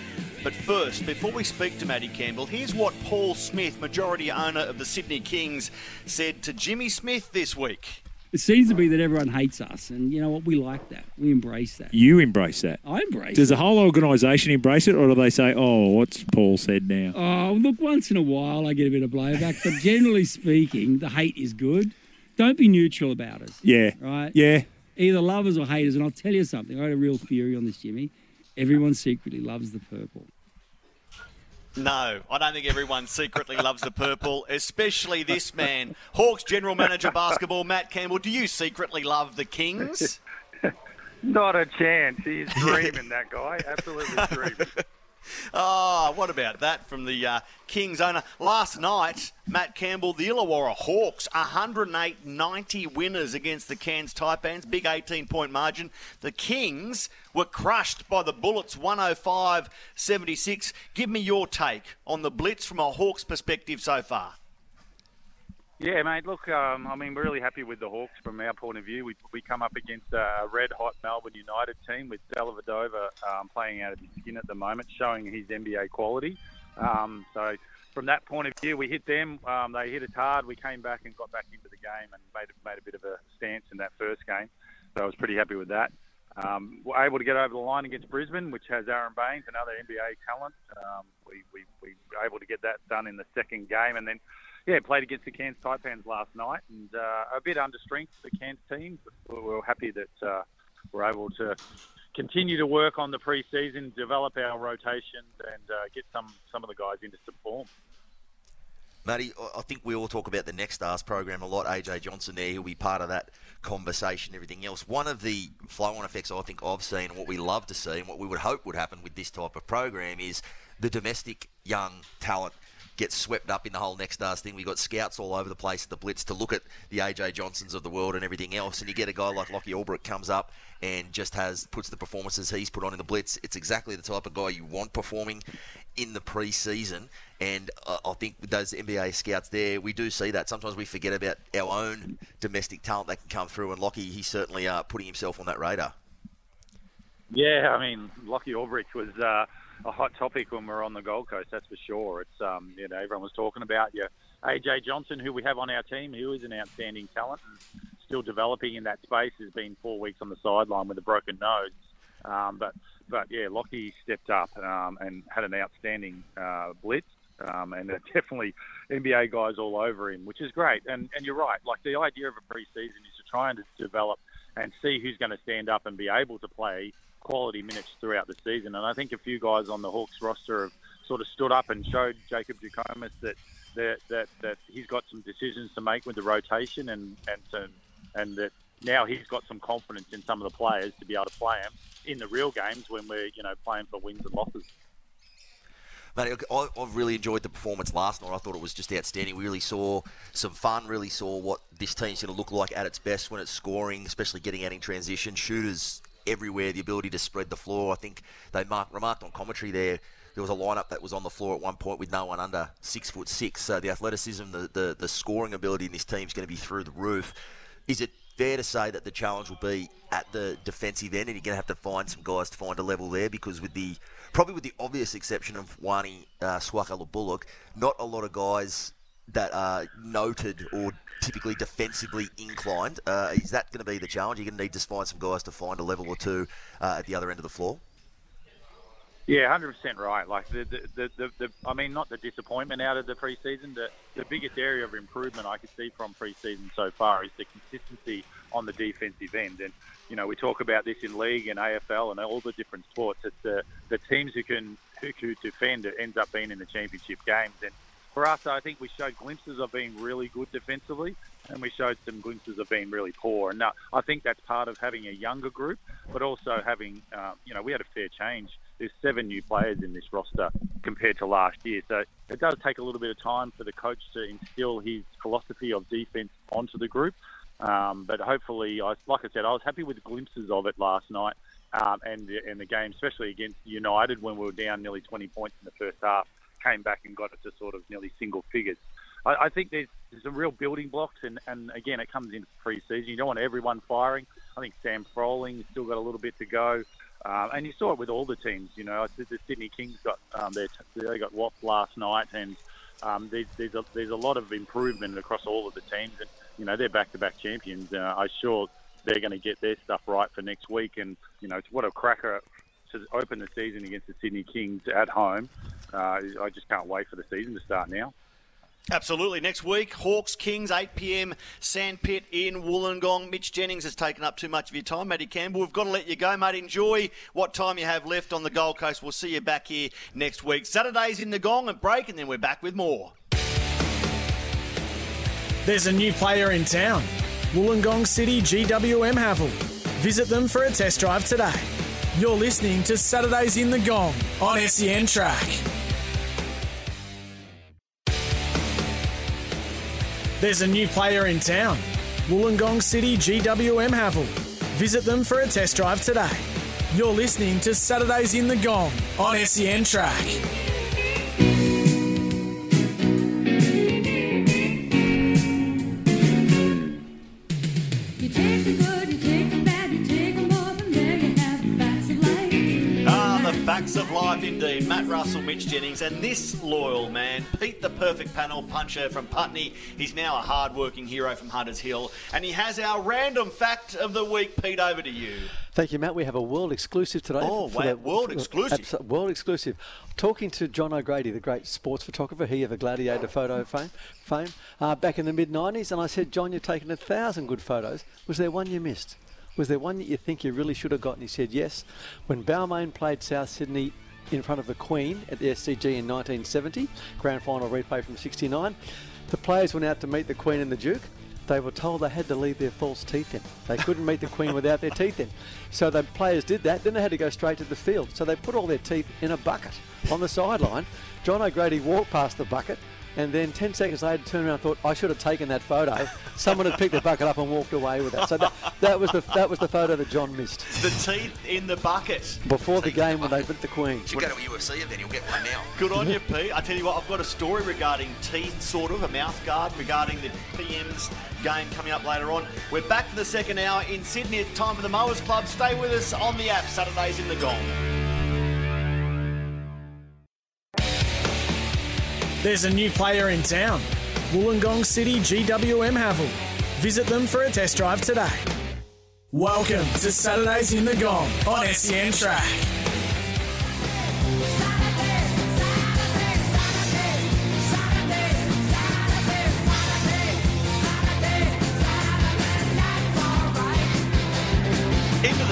But first, before we speak to Matty Campbell, here's what Paul Smith, majority owner of the Sydney Kings, said to Jimmy Smith this week. It seems to be that everyone hates us, and you know what? We like that. We embrace that. You embrace that. I embrace. Does it. the whole organisation embrace it, or do they say, "Oh, what's Paul said now"? Oh, look, once in a while I get a bit of blowback, but generally speaking, the hate is good. Don't be neutral about us. Yeah. Right? Yeah. Either lovers or haters. And I'll tell you something. I had a real theory on this, Jimmy. Everyone secretly loves the purple. No, I don't think everyone secretly loves the purple, especially this man, Hawks general manager basketball, Matt Campbell. Do you secretly love the Kings? *laughs* Not a chance. He's dreaming, that guy. Absolutely dreaming. *laughs* Oh, what about that from the uh, Kings owner? Last night, Matt Campbell, the Illawarra Hawks, 108-90 winners against the Cairns Taipans, big 18-point margin. The Kings were crushed by the Bullets, 105-76. Give me your take on the Blitz from a Hawks perspective so far. Yeah, mate. Look, um, I mean, we're really happy with the Hawks from our point of view. We, we come up against a red-hot Melbourne United team with Dellavedova um, playing out of his skin at the moment, showing his NBA quality. Um, so from that point of view, we hit them. Um, they hit us hard. We came back and got back into the game and made made a bit of a stance in that first game. So I was pretty happy with that. Um, we're able to get over the line against Brisbane, which has Aron Baynes, another NBA talent. Um, we, we, we were able to get that done in the second game, and then yeah, played against the Cairns Taipans last night, and uh, a bit under strength for the Cairns team. But we we're happy that uh, we're able to continue to work on the pre-season, develop our rotations, and uh, get some some of the guys into some form. Matty, I- think we all talk about the Next Stars program a lot. AJ Johnson there, he'll be part of that conversation, everything else. One of the flow on effects I think I've seen, what we love to see, and what we would hope would happen with this type of program is the domestic young talent gets swept up in the whole Next Stars thing. We've got scouts all over the place at the Blitz to look at the AJ Johnsons of the world and everything else. And you get a guy like Lockie Olbrich comes up and just has puts the performances he's put on in the Blitz. It's exactly the type of guy you want performing in the pre-season. And uh, I think with those NBA scouts there, we do see that. Sometimes we forget about our own domestic talent that can come through. And Lockie, he's certainly uh, putting himself on that radar. Yeah, I mean, Lockie Olbrich was uh, a hot topic when we're on the Gold Coast. That's for sure. It's um, you know everyone was talking about yeah, AJ Johnson, who we have on our team, who is an outstanding talent and still developing in that space. Has been four weeks on the sideline with a broken nose, um, but but yeah, Lockie stepped up um, and had an outstanding uh, blitz. Um, and *laughs* definitely NBA guys all over him, which is great. And and you're right. Like the idea of a preseason is to try and develop and see who's going to stand up and be able to play quality minutes throughout the season. And I think a few guys on the Hawks roster have sort of stood up and showed Jacob Jackomas that that, that that he's got some decisions to make with the rotation and and to, and that now he's got some confidence in some of the players to be able to play them in the real games when we're you know playing for wins and losses. Mate, I, I've really enjoyed the performance last night. I thought it was just outstanding. We really saw some fun, really saw what this team's going to look like at its best when it's scoring, especially getting out in transition. Shooters everywhere, the ability to spread the floor. I think they mark, remarked on commentary there. There was a lineup that was on the floor at one point with no one under six foot six. So the athleticism, the, the, the scoring ability in this team is going to be through the roof. Is it fair to say that the challenge will be at the defensive end, and you're going to have to find some guys to find a level there? Because with the probably with the obvious exception of Wani uh, Swaka Lo Buluk, not a lot of guys that are noted or typically defensively inclined. Uh, is that going to be the challenge? You're going to need to find some guys to find a level or two uh, at the other end of the floor. Yeah, hundred percent right. Like the the, the, the, the I mean, not the disappointment out of the preseason. The the biggest area of improvement I could see from preseason so far is the consistency on the defensive end. And you know, we talk about this in league and AFL and all the different sports. It's the the teams who can who can defend it ends up being in the championship games. And for us, I think we showed glimpses of being really good defensively, and we showed some glimpses of being really poor. And uh, I think that's part of having a younger group, but also having, uh, you know, we had a fair change. There's seven new players in this roster compared to last year, so it does take a little bit of time for the coach to instill his philosophy of defense onto the group. Um, but hopefully, I, like I said, I was happy with glimpses of it last night um, and and the game, especially against United when we were down nearly 20 points in the first half, came back and got it to sort of nearly single figures. I, I think there's there's some real building blocks, and, and again, it comes in pre-season. You don't want everyone firing. I think Sam Froling still got a little bit to go, um, and you saw it with all the teams. You know, the Sydney Kings got um, their they got WAP last night, and um, there's there's a, there's a lot of improvement across all of the teams, and you know they're back-to-back champions. Uh, I'm sure they're going to get their stuff right for next week, and you know what a cracker to open the season against the Sydney Kings at home. Uh, I just can't wait for the season to start now. Absolutely. Next week, Hawks Kings, 8 p.m. Sandpit in Wollongong. Mitch Jennings has taken up too much of your time. Matty Campbell, we've got to let you go, mate. Enjoy what time you have left on the Gold Coast. We'll see you back here next week. Saturdays in the Gong and break, and then we're back with more. There's a new player in town. Wollongong City GWM Haval. Visit them for a test drive today. You're listening to Saturdays in the Gong on SEN Track. There's a new player in town. Wollongong City GWM Haval. Visit them for a test drive today. You're listening to Saturdays in the Gong on SEN Track. Of life indeed. Matt Russell, Mitch Jennings, and this loyal man, Pete the Perfect Panel Puncher from Putney. He's now a hard-working hero from Hunters Hill, and he has our random fact of the week. Pete, over to you. Thank you, Matt. We have a world exclusive today. Oh, wow, the- world exclusive. abso- world exclusive. Talking to John O'Grady, the great sports photographer, he of a gladiator photo fame, fame uh, back in the mid 90s. And I said, John, you've taken a thousand good photos. Was there one you missed? Was there one that you think you really should have gotten? He said, yes. When Balmain played South Sydney in front of the Queen at the SCG in 1970, grand final replay from 69, the players went out to meet the Queen and the Duke they were told they had to leave their false teeth in. They couldn't meet the Queen without their teeth in. So the players did that. Then they had to go straight to the field. So they put all their teeth in a bucket on the sideline. John O'Grady walked past the bucket. And then 10 seconds later, turned around and thought, I should have taken that photo. *laughs* Someone had picked the bucket up and walked away with it. So that, that, was, the, that was the photo that John missed. The teeth in the bucket. Before the game when they beat the Queen. You go to a UFC event, you'll get one now. Good on you, Pete. I tell you what, I've got a story regarding teeth, sort of, a mouth guard regarding the PM's game coming up later on. We're back for the second hour in Sydney. It's time for the Mowers Club. Stay with us on the app, Saturdays in the Gong. There's a new player in town. Wollongong City GWM Haval. Visit them for a test drive today. Welcome to Saturdays in the Gong on SEN Track.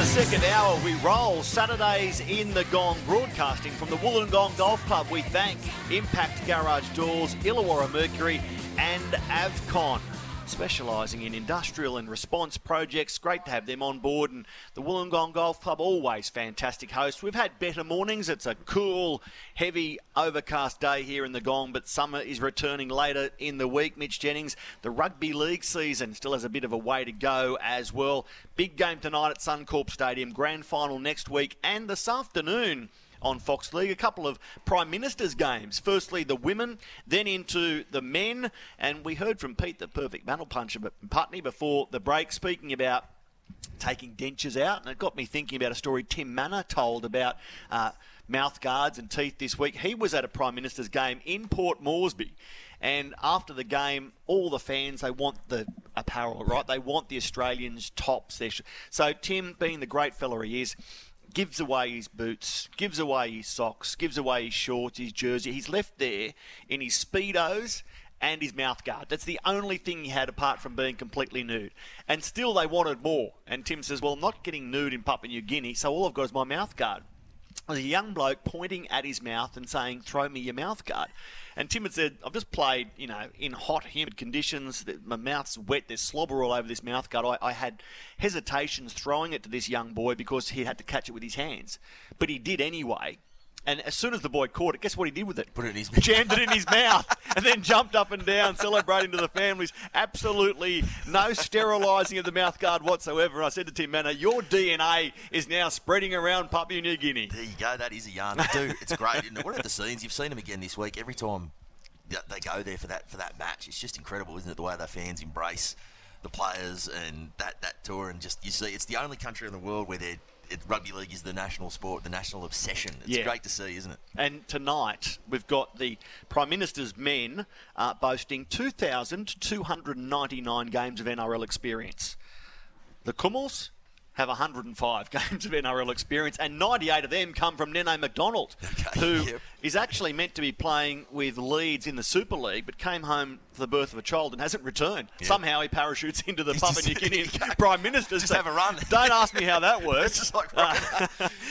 Second hour, we roll Saturdays in the Gong, broadcasting from the Wollongong Golf Club. We thank Impact Garage Doors, Illawarra Mercury, and Avcon. Specialising in industrial and response projects. Great to have them on board. And the Wollongong Golf Club, always fantastic hosts. We've had better mornings. It's a cool, heavy, overcast day here in the Gong, but summer is returning later in the week. Mitch Jennings, the rugby league season still has a bit of a way to go as well. Big game tonight at Suncorp Stadium, grand final next week, and this afternoon on Fox League. A couple of Prime Minister's games. Firstly, the women, then into the men. And we heard from Pete, the perfect battle puncher, but Putney before the break, speaking about taking dentures out. And it got me thinking about a story Tim Mannah told about. Uh, Mouth guards and teeth this week. He was at a Prime Minister's game in Port Moresby. And after the game, all the fans they want the apparel, right? They want the Australians tops. So Tim, being the great fella he is, gives away his boots, gives away his socks, gives away his shorts, his jersey. He's left there in his speedos and his mouth guard. That's the only thing he had apart from being completely nude. And still they wanted more. And Tim says, "Well, I'm not getting nude in Papua New Guinea, so all I've got is my mouth guard." There's a young bloke pointing at his mouth and saying, "Throw me your mouth guard." And Tim had said, "I've just played, you know, in hot, humid conditions. My mouth's wet. There's slobber all over this mouth guard. I, I had hesitations throwing it to this young boy because he had to catch it with his hands, but he did anyway." And as soon as the boy caught it, guess what he did with it? Put it in his *laughs* mouth. Jammed it in his mouth and then jumped up and down, celebrating to the families. Absolutely no sterilising of the mouth guard whatsoever. I said to Tim Mannah, your DNA is now spreading around Papua New Guinea. There you go. That is a yarn. Dude, it's great. Isn't it? What about the scenes? You've seen them again this week. Every time they go there for that for that match. It's just incredible, isn't it? The way the fans embrace the players and that, that tour, and just you see, it's the only country in the world where they're. It, rugby league is the national sport, the national obsession. It's Yeah. great to see, isn't it? And tonight we've got the Prime Minister's men uh, boasting 2,299 games of NRL experience. The Kumuls have 105 *laughs* games of NRL experience, and 98 of them come from Nene McDonald, *laughs* who is actually meant to be playing with Leeds in the Super League, but came home for the birth of a child and hasn't returned. Somehow he parachutes into the Papua New *laughs* Guinea Prime Minister's. Just have a run. Don't ask me how that works. Like rocking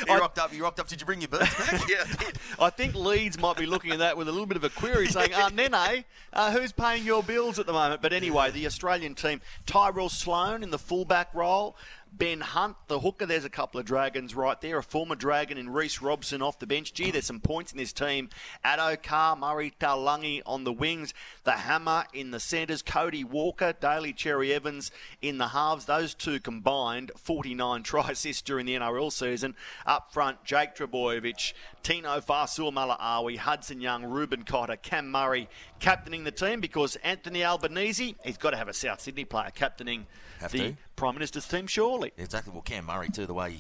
You rocked up. You rocked up. Did you bring your birds back? yeah, I did. I think Leeds might be looking at that with a little bit of a query, saying, uh, Nene, uh, who's paying your bills at the moment? But anyway, the Australian team, Tyrell Sloan in the fullback role. Ben Hunt, the hooker. There's a couple of dragons right there. A former dragon in Reece Robson off the bench. Gee, there's some points in this team. Addo Carr, Murray Taulagi on the wings. The hammer in the centres. Cody Walker, Daly Cherry Evans in the halves. Those two combined 49 *laughs* try assists during the NRL season. Up front, Jake Trbojevic, Tino Farsul Hudson Young, Reuben Cotter, Cam Murray captaining the team because Anthony Albanese, he's got to have a South Sydney player captaining Have the to. Prime Minister's team, surely. Exactly. Well, Cam Murray too. The way he,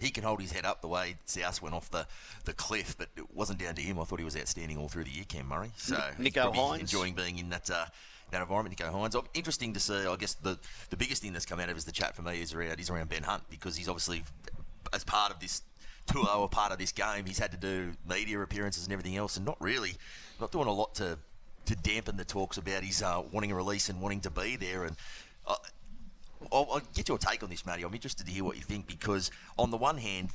he can hold his head up, the way South went off the, the cliff, but it wasn't down to him. I thought he was outstanding all through the year, Cam Murray. So Nicho Hynes. enjoying being in that. Uh, that environment, Nicho Hynes. Oh, Interesting to see. I guess the, the biggest thing that's come out of is the chat for me is around is around Ben Hunt because he's obviously as part of this tour or part of this game, he's had to do media appearances and everything else, and not really, not doing a lot to to dampen the talks about his uh, wanting a release and wanting to be there. And uh, I'll, I'll get your take on this, Matty. I'm interested to hear what you think because, on the one hand,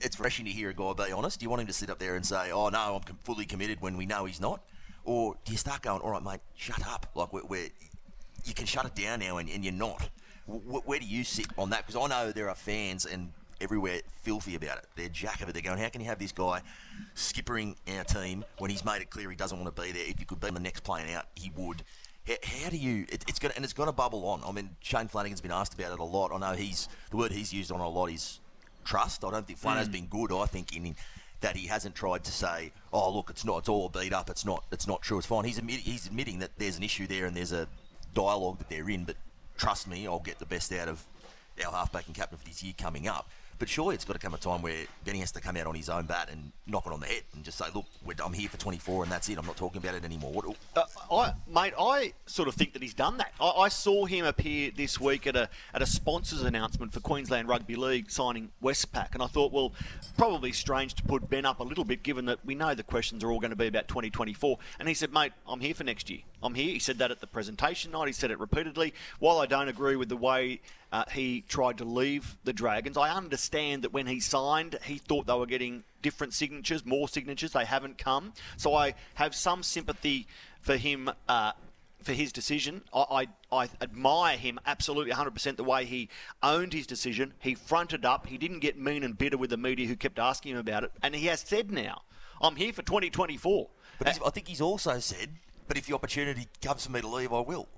it's refreshing to hear a guy be honest. Do you want him to sit up there and say, "Oh no, I'm fully committed," when we know he's not, or do you start going, "All right, mate, shut up"? Like we're, we're you can shut it down now, and, and you're not. W- where do you sit on that? Because I know there are fans and everywhere filthy about it. They're jack of it. They're going, "How can you have this guy skippering our team when he's made it clear he doesn't want to be there? If you could be on the next plane out, he would." How, do you? It, it's going and it's going to bubble on. I mean, Shane Flanagan's been asked about it a lot. I know he's the word he's used on a lot is trust. I don't think Flanagan's Mm. been good. I think in that he hasn't tried to say, "Oh, look, it's not. It's all beat up. It's not. It's not true. It's fine." He's admit, he's admitting that there's an issue there and there's a dialogue that they're in. But trust me, I'll get the best out of our halfback and captain for this year coming up. But surely it's got to come a time where Benny has to come out on his own bat and knock it on the head and just say, "Look, I'm here for 24 and that's it. I'm not talking about it anymore." What, Uh, I, mate, I sort of think that he's done that. I, I saw him appear this week at a at a sponsors announcement for Queensland Rugby League signing Westpac, and I thought, well, probably strange to put Ben up a little bit, given that we know the questions are all going to be about 2024. And he said, mate, I'm here for next year. I'm here. He said that at the presentation night. He said it repeatedly. While I don't agree with the way uh, he tried to leave the Dragons, I understand that when he signed, he thought they were getting different signatures, more signatures. They haven't come. So I have some sympathy for him. Uh, for his decision, I, I, I admire him absolutely 100% the way he owned his decision. He fronted up. He didn't get mean and bitter with the media who kept asking him about it. And he has said now, I'm here for 2024. But he's, I think he's also said, "But if the opportunity comes for me to leave, I will."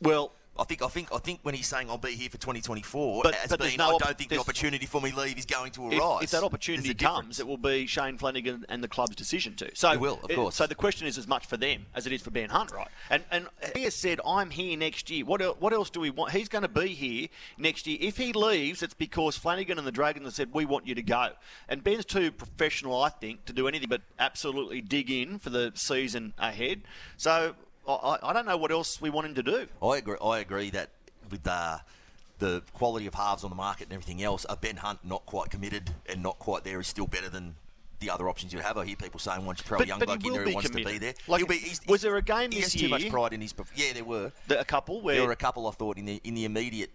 Well, I think I think I think when he's saying I'll be here for 2024, But- but there's no I don't think the opportunity for me leave is going to if, arise. if that opportunity difference. comes, it will be Shane Flanagan and the club's decision to. So It will, of it- course. So the question is as much for them as it is for Ben Hunt, right? And and he has said, "I'm here next year." What el- what else do we want? He's going to be here next year. If he leaves, it's because Flanagan and the Dragons have said, "We want you to go." And Ben's too professional, I think, to do anything but absolutely dig in for the season ahead. So. I, I- don't know what else we want him to do. I agree. I agree that with the the quality of halves on the market and everything else, a Ben Hunt not quite committed and not quite there is still better than the other options you have. I hear people saying once you throw But- a young he bloke in there who wants to be there, Like, be, he's, was there a game he this has too much pride in his. Yeah, there were. The- a couple where there were a couple I thought in the in the immediate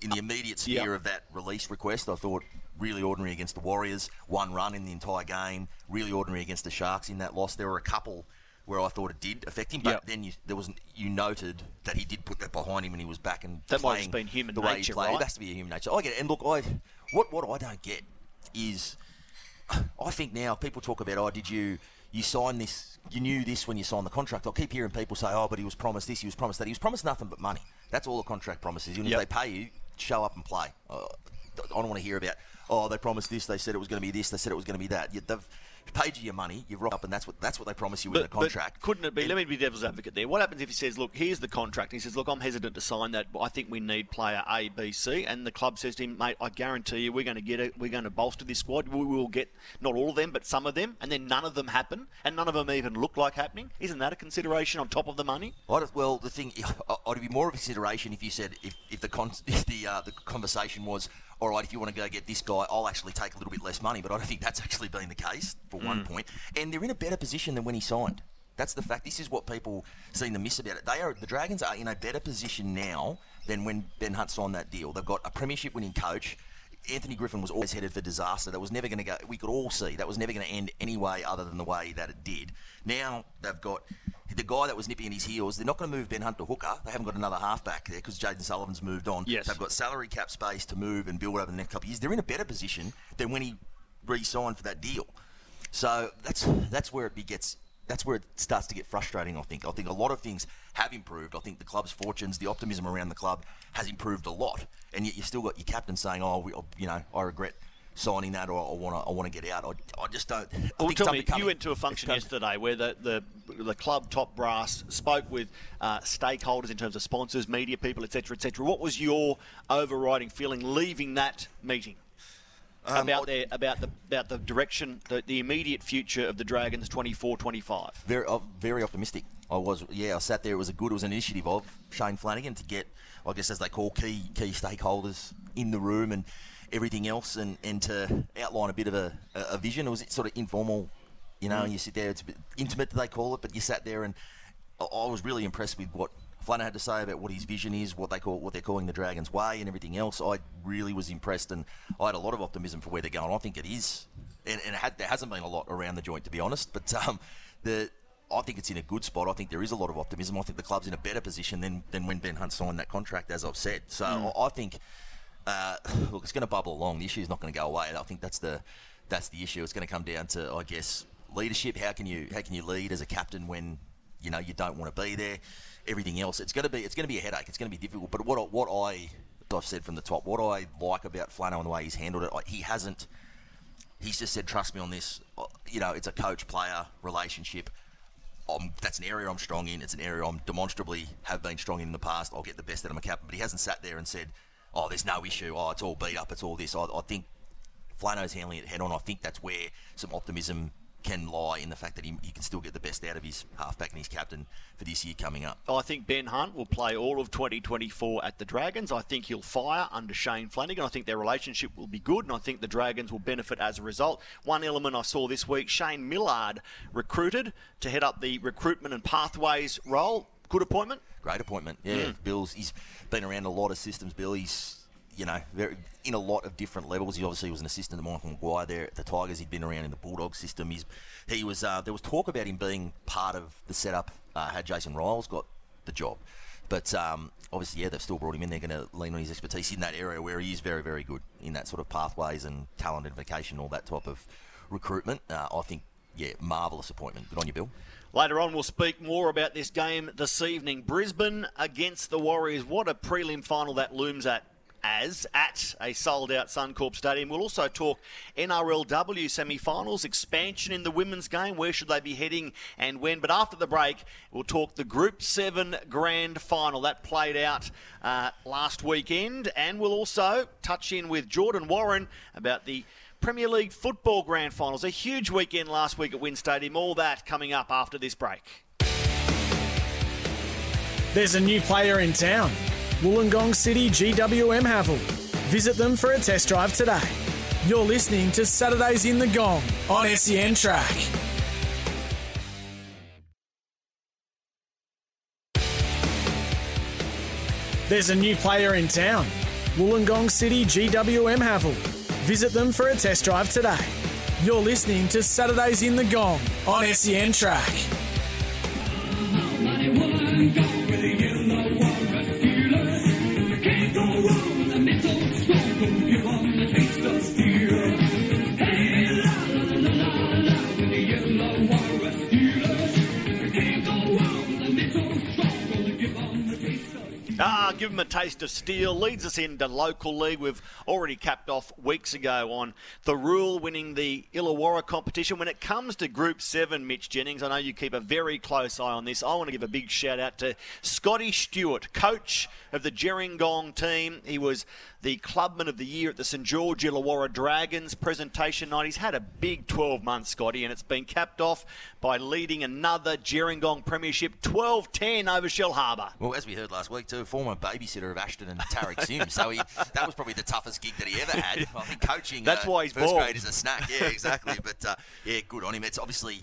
in the immediate sphere Yeah. of that release request. I thought really ordinary against the Warriors, one run in the entire game. Really ordinary against the Sharks in that loss. There were a couple where I thought it did affect him, but Yep. then you, there was you noted that he did put that behind him when he was back and That might have been human the way nature, he played. right? It has to be a human nature. I get it. And look, I what what I don't get is *sighs* I think now people talk about, oh, did you you sign this? You knew this when you signed the contract. I keep hearing people say, oh, but he was promised this, he was promised that. He was promised nothing but money. That's all the contract promises. And Yep. if they pay you, show up and play. Uh, I don't want to hear about, oh, they promised this, they said it was going to be this, they said it was going to be that. They've, paid you your money, you've rocked up, and that's what that's what they promise you in the contract. couldn't it be? let me be devil's advocate there. What happens if he says, "Look, here's the contract"? He says, "Look, I'm hesitant to sign that. But I think we need player A, B, C." And the club says to him, "Mate, I guarantee you, we're going to get it. We're going to bolster this squad. We will get not all of them, but some of them, and then none of them happen, and none of them even look like happening. Isn't that a consideration on top of the money?" I'd, well, the thing, *laughs* I'd be more of a consideration if you said if, if the con- *laughs* if the uh, the conversation was, all right, if you want to go get this guy, I'll actually take a little bit less money. But I don't think that's actually been the case for one Mm. point. And they're in a better position than when he signed. That's the fact. This is what people seem to miss about it. They are the Dragons are in a better position now than when Ben Hunt signed that deal. They've got a premiership winning coach. Anthony Griffin was always headed for disaster. That was never going to go. We could all see that was never going to end any way other than the way that it did. Now they've got the guy that was nipping in his heels. They're not going to move Ben Hunt to hooker. They haven't got another halfback there because Jayden Sullivan's moved on. Yes. They've got salary cap space to move and build over the next couple of years. They're in a better position than when he re-signed for that deal. So that's that's where it begets. That's where it starts to get frustrating. I think. I think a lot of things have improved. I think the club's fortunes, the optimism around the club has improved a lot, and yet you still got your captain saying, "Oh, we, you know, I regret signing that, or I want to, I want to get out." I, I just don't. I Well, tell me, unbecoming. you went to a function yesterday where the, the the club top brass spoke with uh, stakeholders in terms of sponsors, media people, etc., etc. What was your overriding feeling leaving that meeting Um, about their about the about the direction, the, the immediate future of the Dragons 24-25? very, uh, very optimistic. I was, yeah. I sat there. It was a good. It was an initiative of Shane Flanagan to get, I guess, as they call key key stakeholders in the room and everything else, and, and to outline a bit of a, a vision. It was sort of informal, you know. Mm. You sit there. It's a bit intimate, they call it, but you sat there, and I, I was really impressed with what. Flanagan had to say about what his vision is, what they call what they're calling the Dragons' way, and everything else. I really was impressed, and I had a lot of optimism for where they're going. I think it is, and, and it had, there hasn't been a lot around the joint, to be honest. But um, the I think it's in a good spot. I think there is a lot of optimism. I think the club's in a better position than, than when Ben Hunt signed that contract, as I've said. So Mm. I, I think, uh, look, it's going to bubble along. The issue is not going to go away. I think that's the that's the issue. It's going to come down to, I guess, leadership. How can you how can you lead as a captain when you know you don't want to be there? Everything else, it's going to be it's going to be a headache. It's going to be difficult. But what I, what I I've said from the top, what I like about Flano and the way he's handled it, like, he hasn't he's just said, trust me on this. Uh, You know, it's a coach player relationship. Um, that's an area I'm strong in. It's an area I'm demonstrably have been strong in in the past. I'll get the best out of my captain. But he hasn't sat there and said, oh, there's no issue. Oh, it's all beat up. It's all this. I, I think Flano's handling it head on. I think that's where some optimism can lie in the fact that he, he can still get the best out of his halfback and his captain for this year coming up. I think Ben Hunt will play all of 2024 at the Dragons. I think he'll fire under Shane Flanagan. I think their relationship will be good, and I think the Dragons will benefit as a result. One element I saw this week Shane Millard recruited to head up the recruitment and pathways role. Good appointment. Great appointment. Yeah, Mm. Bill's he's been around a lot of systems. Bill, he's you know very, in a lot of different levels. He obviously was an assistant to Michael Maguire there at the Tigers. He'd been around in the Bulldog system. He's he was uh, there was talk about him being part of the setup. Uh, had Jason Ryles got the job, but um, obviously yeah they've still brought him in. They're going to lean on his expertise in that area where he is very very good in that sort of pathways and talent identification, all that type of recruitment. Uh, I think yeah marvelous appointment. Good on you, Bill. Later on, we'll speak more about this game this evening. Brisbane against the Warriors. What a prelim final that looms at as at a sold out Suncorp Stadium. We'll also talk NRLW semi finals, expansion in the women's game. Where should they be heading and when? But after the break, we'll talk the Group 7 Grand Final. That played out uh, last weekend. And we'll also touch in with Jordan Warren about the Premier League football grand finals. A huge weekend last week at WIN Stadium. All that coming up after this break. There's a new player in town. Wollongong City GWM Haval. Visit them for a test drive today. You're listening to Saturdays in the Gong on SEN Track. There's a new player in town. Wollongong City GWM Haval. Visit them for a test drive today. You're listening to Saturdays in the Gong on SEN Track. Give them a taste of steel. Leads us into local league. We've already capped off weeks ago on the rule winning the Illawarra competition. When it comes to Group 7, Mitch Jennings, I know you keep a very close eye on this. I want to give a big shout out to Scotty Stewart, coach of the Gerringong team. He was the Clubman of the Year at the St George Illawarra Dragons presentation night. He's had a big 12 months, Scotty, and it's been capped off by leading another Gerringong Premiership 12 10 over Shellharbour. Well, as we heard last week, too, former babysitter of Ashton and Tariq Sims. So he, that was probably the toughest gig that he ever had. *laughs* I think coaching. That's uh, why he's first bald. grade is a snack. Yeah, exactly. but uh, yeah, good on him. It's obviously.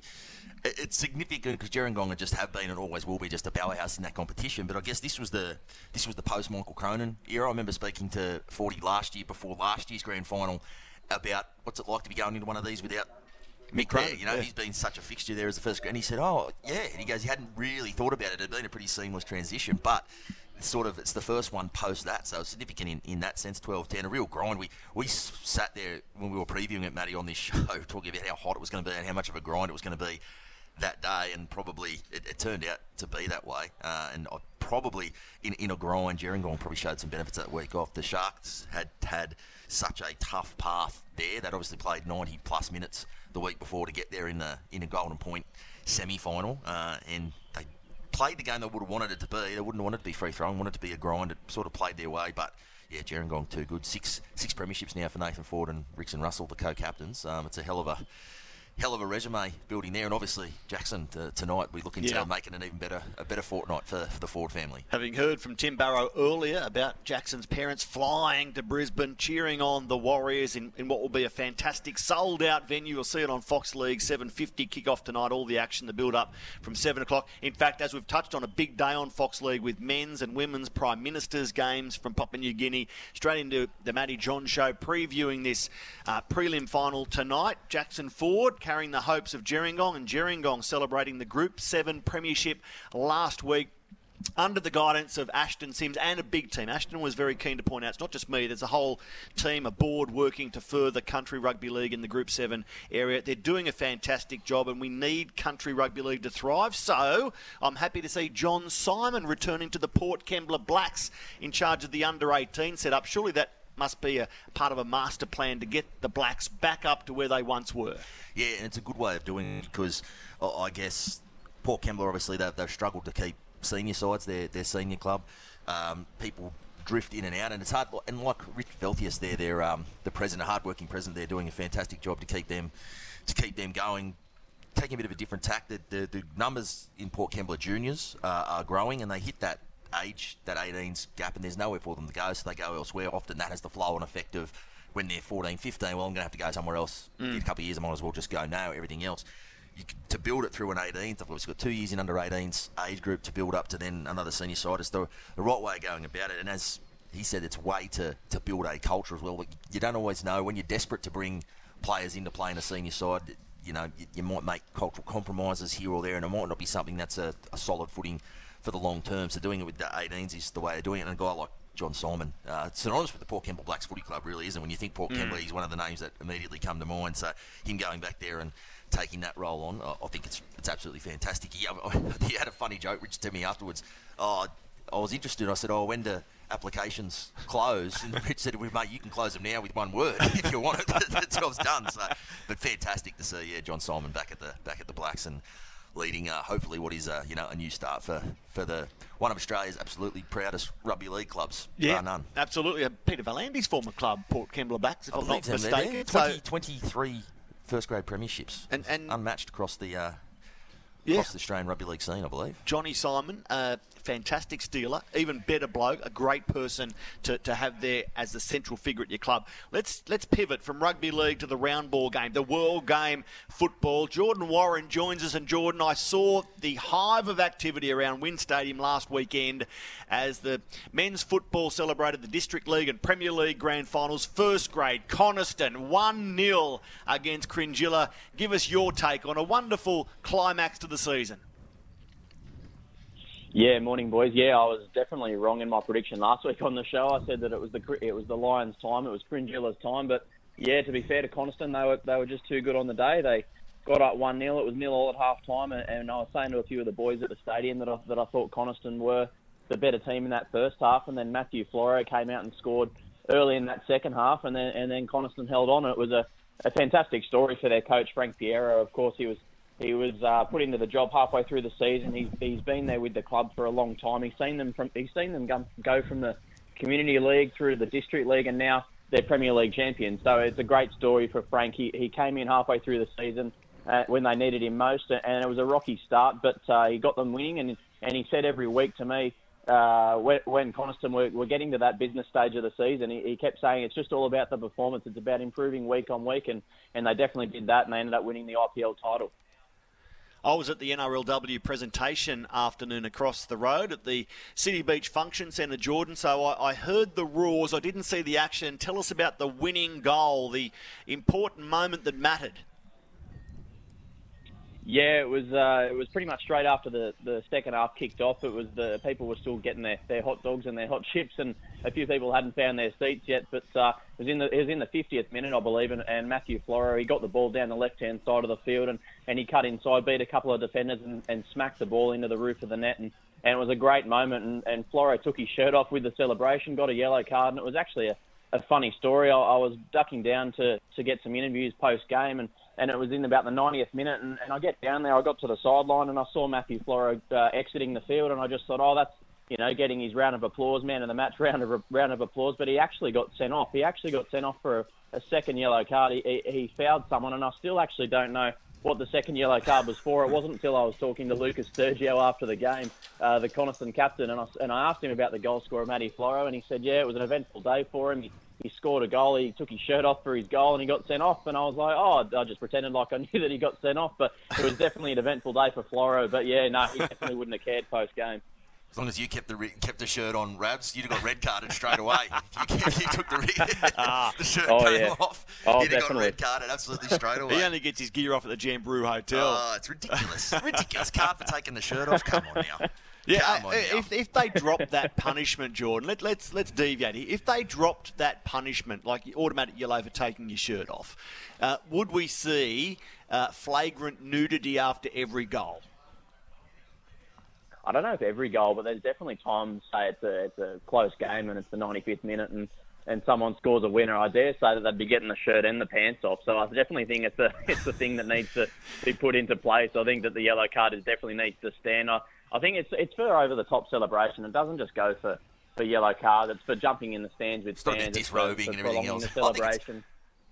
It's significant because Gerringong just have been and always will be just a powerhouse in that competition. But I guess this was the this was the post Michael Cronin era. I remember speaking to Forty last year before last year's grand final about what's it like to be going into one of these without Mick Cronin, there. You know, yeah. he's been such a fixture there as the first grade. And he said, "Oh, yeah." And he goes, "He hadn't really thought about it. It had been a pretty seamless transition, but." It's sort of, it's the first one post that, so significant in, in that sense. 12-10, a real grind. We we sat there when we were previewing it, Matty, on this *laughs* show, talking about how hot it was going to be and how much of a grind it was going to be that day, and probably it, it turned out to be that way. Uh, and I probably in, in a grind, Gerringong probably showed some benefits that week off. The Sharks had had such a tough path there. They'd obviously played 90 plus minutes the week before to get there in the in a Golden Point semi-final, uh, and they played the game they would have wanted it to be. They wouldn't want it to be free throwing, wanted it to be a grind. It sort of played their way, but yeah, Gerringong too good. Six six premierships now for Nathan Ford and Rickson Russell, the co-captains. Um, it's a hell of a hell of a resume building there, and obviously Jackson uh, tonight we look into Yeah. making an even better a better fortnight for, for the Ford family. Having heard from Tim Barrow earlier about Jackson's parents flying to Brisbane, cheering on the Warriors in, in what will be a fantastic sold-out venue. You'll see it on Fox League 7:50 kick-off tonight. All the action, the build-up from seven o'clock. In fact, as we've touched on, a big day on Fox League with men's and women's prime ministers games from Papua New Guinea. Straight into the Matty John show, previewing this uh, prelim final tonight. Jackson Ford carrying the hopes of Gerringong, and Gerringong celebrating the Group Seven Premiership last week under the guidance of Ashton Sims and a big team. Ashton was very keen to point out it's not just me, there's a whole team, a board working to further country rugby league in the Group 7 area. They're doing a fantastic job and we need country rugby league to thrive. So I'm happy to see John Simon returning to the Port Kembla Blacks in charge of the under 18 setup. Surely that must be a part of a master plan to get the Blacks back up to where they once were. Yeah, and it's a good way of doing it because uh, I guess Port Kembla obviously they've, they've struggled to keep senior sides, their their senior club. Um, people drift in and out, and it's hard. And like Rich Veltius, there, they're um, the president, a hardworking president, they're doing a fantastic job to keep them to keep them going. Taking a bit of a different tack. The, the, the numbers in Port Kembla juniors uh, are growing, and they hit that age, that 18s gap, and there's nowhere for them to go, so they go elsewhere. Often that has the flow and effect of when they're 14, 15, well, I'm going to have to go somewhere else. Mm. In a couple of years, I might as well just go now, everything else. You, to build it through an 18th, I've obviously got two years in under 18s age group to build up to then another senior side. It's the, the right way of going about it, and as he said, it's way to, to build a culture as well. But You don't always know when you're desperate to bring players into playing a senior side. You know, you, you might make cultural compromises here or there, and it might not be something that's a, a solid footing for the long term. So doing it with the 18s is the way they're doing it. And a guy like John Simon, uh, synonymous with the Port Kembla Blacks Footy Club, really, isn't it? When you think Port Mm. Kembla, he's one of the names that immediately come to mind. So him going back there and taking that role on, I, I think it's it's absolutely fantastic. He, *laughs* he had a funny joke, Rich, to me afterwards. Oh, I was interested. I said, "Oh, when do applications close?" And *laughs* Rich said, "Well, mate, you can close them now with one word *laughs* if you want it. the job's done." So, but fantastic to see, yeah, John Simon back at the back at the Blacks and leading, uh, hopefully, what is uh, you know a new start for for the one of Australia's absolutely proudest rugby league clubs, Yeah, none. absolutely. Uh, Peter Valandy's former club, Port Kembla if I I'm not mistaken. there. So- 20, 23 first grade premierships, and, and unmatched across the uh, Yeah. across the Australian rugby league scene, I believe. Johnny Simon, a fantastic stealer, even better bloke, a great person to, to have there as the central figure at your club. Let's let's pivot from rugby league to the round ball game, the world game football. Jordan Warren joins us, and Jordan, I saw the hive of activity around WIN Stadium last weekend as the men's football celebrated the District League and Premier League grand finals. First grade, Coniston 1 0 against Cringila. Give us your take on a wonderful climax to the season. Yeah, morning boys. Yeah, I was definitely wrong in my prediction last week on the show. I said that it was the it was the Lions' time, it was Cringila's time. But yeah, to be fair to Coniston, they were they were just too good on the day. They got up one 0 It was nil all at half time, and, and I was saying to a few of the boys at the stadium that I, that I thought Coniston were the better team in that first half, and then Matthew Floro came out and scored early in that second half, and then and then Coniston held on. It was a, a fantastic story for their coach Frank Piero. Of course, he was he was uh, put into the job halfway through the season. He's he's been there with the club for a long time. He's seen them from he's seen them go, go from the community league through to the district league, and now they're Premier League champions. So it's a great story for Frank. He he came in halfway through the season. Uh, when they needed him most, and it was a rocky start, but uh, he got them winning. And and he said every week to me, uh, when, when Coniston were, were getting to that business stage of the season, he, he kept saying it's just all about the performance. It's about improving week on week, and, and they definitely did that, and they ended up winning the IPL title. I was at the NRLW presentation afternoon across the road at the City Beach Function Centre, Jordan. So I, I, heard the roars. I didn't see the action. Tell us about the winning goal, the important moment that mattered. Yeah, it was. Uh, it was pretty much straight after the, the second half kicked off. It was the people were still getting their, their hot dogs and their hot chips, and a few people hadn't found their seats yet. But uh, it was in the it was in the 50th minute, I believe, and, and Matthew Floro he got the ball down the left hand side of the field, and, and he cut inside, beat a couple of defenders, and, and smacked the ball into the roof of the net, and, and it was a great moment. And, and Floro took his shirt off with the celebration, got a yellow card, and it was actually a, a funny story. I, I was ducking down to to get some interviews post game, and and it was in about the 90th minute, and, and I get down there, I got to the sideline, and I saw Matthew Floro uh, exiting the field, and I just thought, oh, that's you know getting his round of applause, man of the match round of round of applause. But he actually got sent off. He actually got sent off for a, a second yellow card. He, he, he fouled someone, and I still actually don't know what the second yellow card was for. It wasn't until I was talking to Lucas Sturgio after the game, uh, the Coniston captain, and I, and I asked him about the goal scorer, Matty Floro, and he said, yeah, it was an eventful day for him. He, he scored a goal. He took his shirt off for his goal and he got sent off. And I was like, oh, I just pretended like I *laughs* knew that he got sent off. But it was definitely an eventful day for Floro. But yeah, no, he definitely wouldn't have cared post game. As long as you kept the re- kept the shirt on, Rabs, you'd have got red carded straight away. *laughs* You, you took the, re- *laughs* the shirt Oh, came yeah. off, Oh, you'd have got red carded absolutely straight *laughs* away. He only gets his gear off at the Jamboree Hotel. Oh, it's ridiculous. ridiculous. Card for taking the shirt off. Come on now. Yeah, Come uh, on now. if, if they dropped that punishment, Jordan, let, let's let's deviate here. If they dropped that punishment, like automatic yellow for taking your shirt off, uh, would we see uh, flagrant nudity after every goal? I don't know if every goal, but there's definitely times, say it's a, it's a close game and it's the 95th minute and, and someone scores a winner. I dare say that they'd be getting the shirt and the pants off. So I definitely think it's a *laughs* it's a thing that needs to be put into place. I think that the yellow card is definitely needs to stand. I, I think it's it's for over the top celebration. It doesn't just go for, for yellow card. It's for jumping in the stands with not stands. just It's for- disrobing for and everything else. The it's- celebration.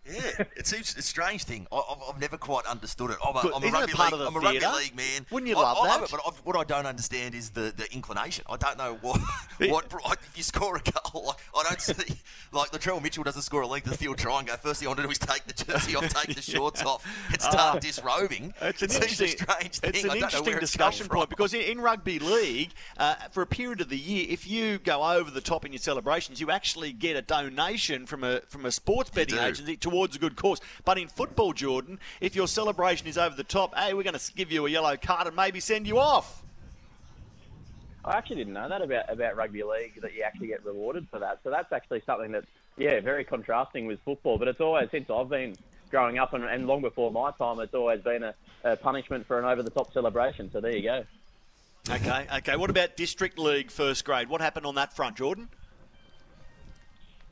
Yeah, it seems it's a strange thing. I, I've, I've never quite understood it. I'm a, I'm a rugby league. the I'm a rugby league man. Wouldn't you I- love I that? it, but I've, what I don't understand is the, the inclination. I don't know what *laughs* what like, if you score a goal. Like, I don't see like the Latrell Mitchell doesn't score a length of field try and go. First thing I want to do is take the jersey off, take the shorts *laughs* off, and start Ah. disrobing. It's an it seems a interesting, strange thing. It's an I don't know interesting where discussion point because in, in rugby league, uh, for a period of the year, if you go over the top in your celebrations, you actually get a donation from a from a sports betting agency towards a good cause. But in football, Jordan, if your celebration is over the top, hey, we're going to give you a yellow card and maybe send you off. I actually didn't know that about, about rugby league that you actually get rewarded for that. So that's actually something that's yeah, very contrasting with football. But it's always since I've been growing up and, and long before my time, it's always been a, a punishment for an over the top celebration. So there you go. Okay, okay. What about district league first grade? What happened on that front, Jordan?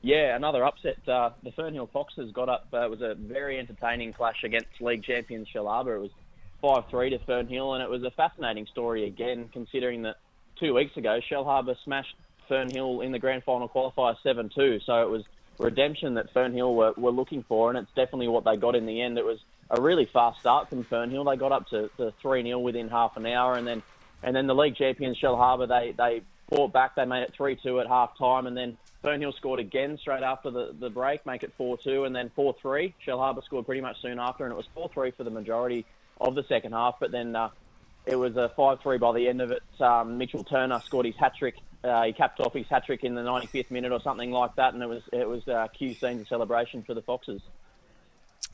Yeah, another upset. Uh, the Fernhill Foxes got up. Uh, it was a very entertaining clash against league champions Shellharbour. It was five three to Fernhill, and it was a fascinating story again, considering that two weeks ago Shellharbour smashed Fernhill in the grand final qualifier seven two. So it was redemption that Fernhill were, were looking for, and it's definitely what they got in the end. It was a really fast start from Fernhill. They got up to, to three 0 within half an hour, and then and then the league champions Shellharbour they they fought back. They made it three two at half time, and then Fernhill scored again straight after the, the break, make it 4 2, and then 4 3. Shellharbour scored pretty much soon after, and it was 4 3 for the majority of the second half. But then uh, it was a 5 3 by the end of it. Um, Mitchell Turner scored his hat trick. Uh, he capped off his hat trick in the 95th minute or something like that, and it was it was uh, cue scenes of celebration for the Foxes.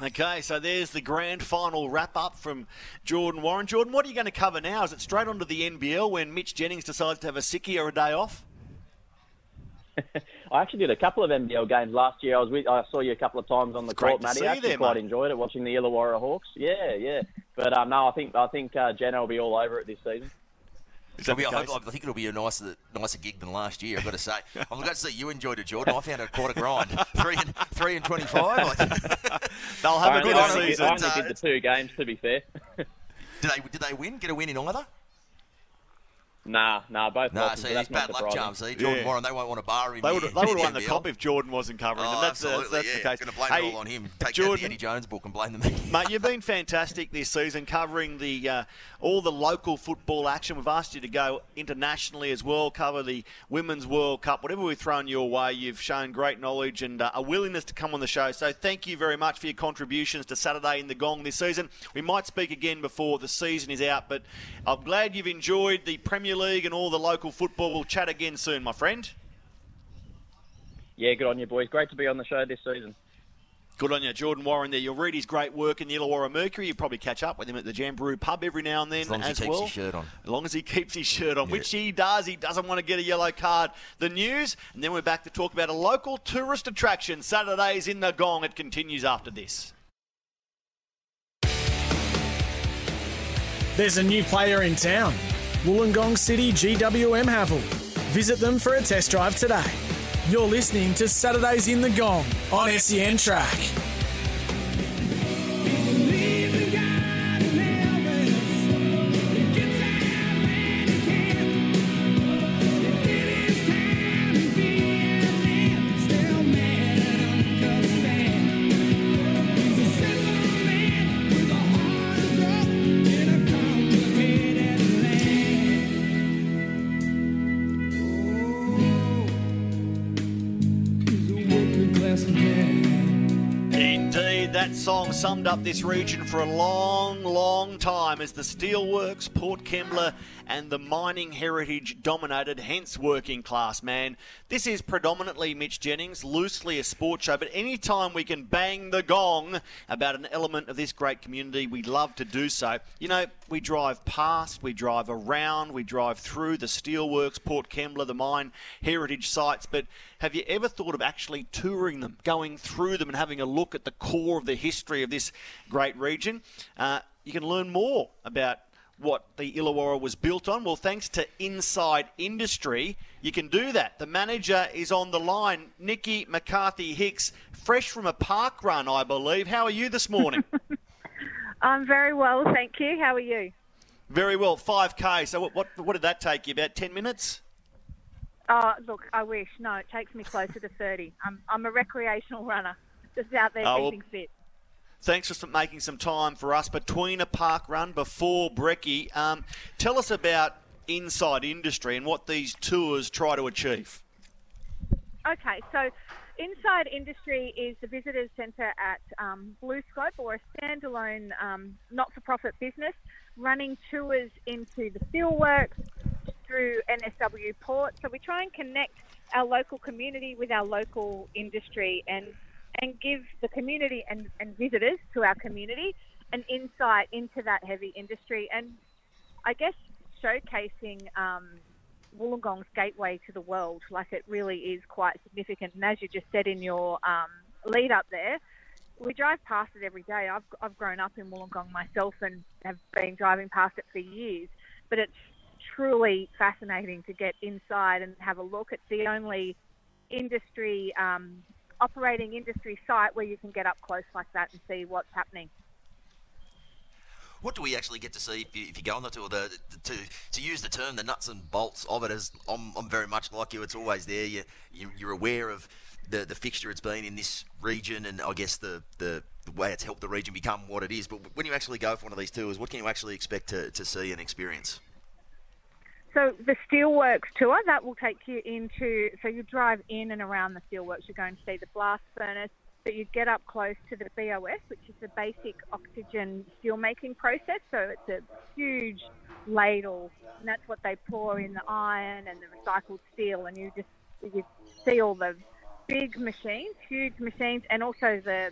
Okay, so there's the grand final wrap up from Jordan Warren. Jordan, what are you going to cover now? Is it straight onto the NBL when Mitch Jennings decides to have a sickie or a day off? *laughs* I actually did a couple of NBL games last year. I was with, I saw you a couple of times on the great court, to Matty. see you I actually there, quite mate. enjoyed it watching the Illawarra Hawks. Yeah, yeah. But um, no, I think I think uh, Jenna will be all over it this season. Is that be- I, hope- I think it'll be a nicer, nicer gig than last year. I've got to say. *laughs* I'm glad to see you enjoyed it, Jordan. I found it quite a grind. *laughs* Three and three and twenty-five. They'll have a good I only, season. I only did the two games, to be fair. Did they? Did they win? Get a win in either? Nah, nah, both Nah, losses, see, he's that's bad luck surprising. charms. See, Jordan Yeah. Warren, they won't want to bar him. They would they would have won the NBL. cop if Jordan wasn't covering Oh, them. That's, absolutely, that's, that's yeah. the case. Going to blame Hey, it all on him. Take that Jordan, the Eddie Jones book and blame them. *laughs* Mate, you've been fantastic this season covering the uh, all the local football action. We've asked you to go internationally as well, cover the Women's World Cup. Whatever we've thrown your way, you've shown great knowledge and uh, a willingness to come on the show. So thank you very much for your contributions to Saturday in the Gong this season. We might speak again before the season is out, but I'm glad you've enjoyed the Premier League and all the local football. We'll chat again soon, my friend. Yeah, good on you, boys. Great to be on the show this season. Good on you, Jordan Warren. There, you'll read his great work in the Illawarra Mercury. You probably catch up with him at the Jamboree pub every now and then As long as he keeps well. his shirt on. As long as he keeps his shirt on, which he does. He doesn't want to get a yellow card. The news, and then we're back to talk about a local tourist attraction. Saturdays in the Gong. It continues after this. There's a new player in town. Wollongong City GWM Haval. Visit them for a test drive today. You're listening to Saturdays in the Gong on SEN Track. Indeed, that song summed up this region for a long, long time as the steelworks, Port Kembla, and the mining heritage dominated, hence working class man. This is predominantly Mitch Jennings, loosely a sports show, but anytime we can bang the gong about an element of this great community, we love to do so. You know, we drive past, we drive around, we drive through the steelworks, Port Kembla, the mine heritage sites, but have you ever thought of actually touring them, going through them, and having a look at the core of the history of this great region? Uh, you can learn more about what the Illawarra was built on. Well, thanks to Inside Industry, you can do that. The manager is on the line, Nikki McCarthy Hicks, fresh from a park run, I believe. How are you this morning? *laughs* I'm very well, thank you. How are you? Very well, 5K. So, what, what, what did that take you? About 10 minutes? Oh, look, I wish. No, it takes me closer to 30. I'm, I'm a recreational runner, just out there Oh, well- keeping fit. Thanks for making some time for us between a park run before Brecky. Um, tell us about Inside Industry and what these tours try to achieve. Okay, so Inside Industry is the visitors centre at um, BlueScope, or a standalone um, not-for-profit business, running tours into the steelworks through NSW Port. So we try and connect our local community with our local industry and and give the community and, and visitors to our community an insight into that heavy industry and I guess showcasing um, Wollongong's gateway to the world. Like it really is quite significant. And as you just said in your um, lead up there, we drive past it every day. I've, I've grown up in Wollongong myself and have been driving past it for years. But it's truly fascinating to get inside and have a look. It's the only industry um, operating industry site where you can get up close like that and see what's happening. What do we actually get to see if you, if you go on the tour? The, to to use the term, the nuts and bolts of it. As I'm, I'm very much like you. It's always there. You, you you're aware of the the fixture it's been in this region, and I guess the, the the way it's helped the region become what it is. But when you actually go for one of these tours, what can you actually expect to, to see and experience? So the steelworks tour that will take you into. So you drive in and around the steelworks. You're going to see the blast furnace, but you get up close to the BOS, which is the basic oxygen steelmaking process. So it's a huge ladle, and that's what they pour in the iron and the recycled steel, and you just you see all the big machines, huge machines, and also the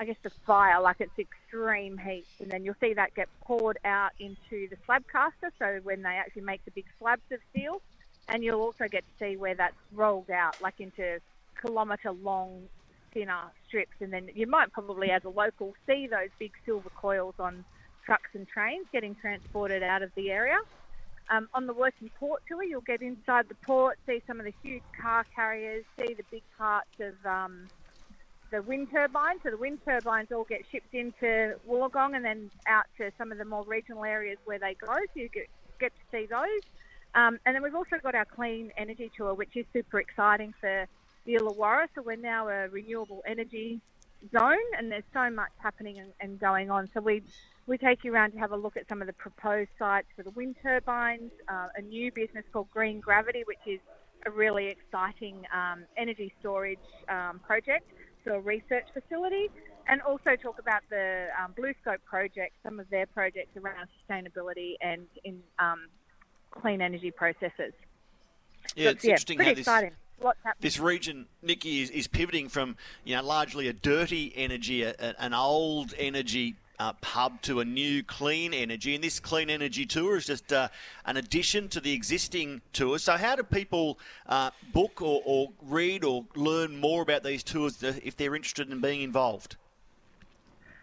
I guess the fire, like it's extreme heat, and then you'll see that get poured out into the slab caster. So when they actually make the big slabs of steel, and you'll also get to see where that's rolled out, like into kilometre long thinner strips, and then you might probably, as a local, see those big silver coils on trucks and trains getting transported out of the area. Um, on the working port tour, you'll get inside the port, see some of the huge car carriers, see the big parts of um, the wind turbines. So the wind turbines all get shipped into Wollongong and then out to some of the more regional areas where they go. So you get, get to see those. Um, and then we've also got our clean energy tour, which is super exciting for the Illawarra. So we're now a renewable energy zone, and there's so much happening and, and going on. So we we take you around to have a look at some of the proposed sites for the wind turbines, uh, a new business called Green Gravity, which is a really exciting um, energy storage um, project, so a research facility, and also talk about the um, Blue Scope project, some of their projects around sustainability and in um, clean energy processes. Yeah, So it's yeah, interesting pretty how this exciting. This region, Nikki, is, is pivoting from you know largely a dirty energy, a- an old energy. Uh, hub to a new clean energy, and this clean energy tour is just uh, an addition to the existing tours. So, how do people uh, book or, or read or learn more about these tours if they're interested in being involved?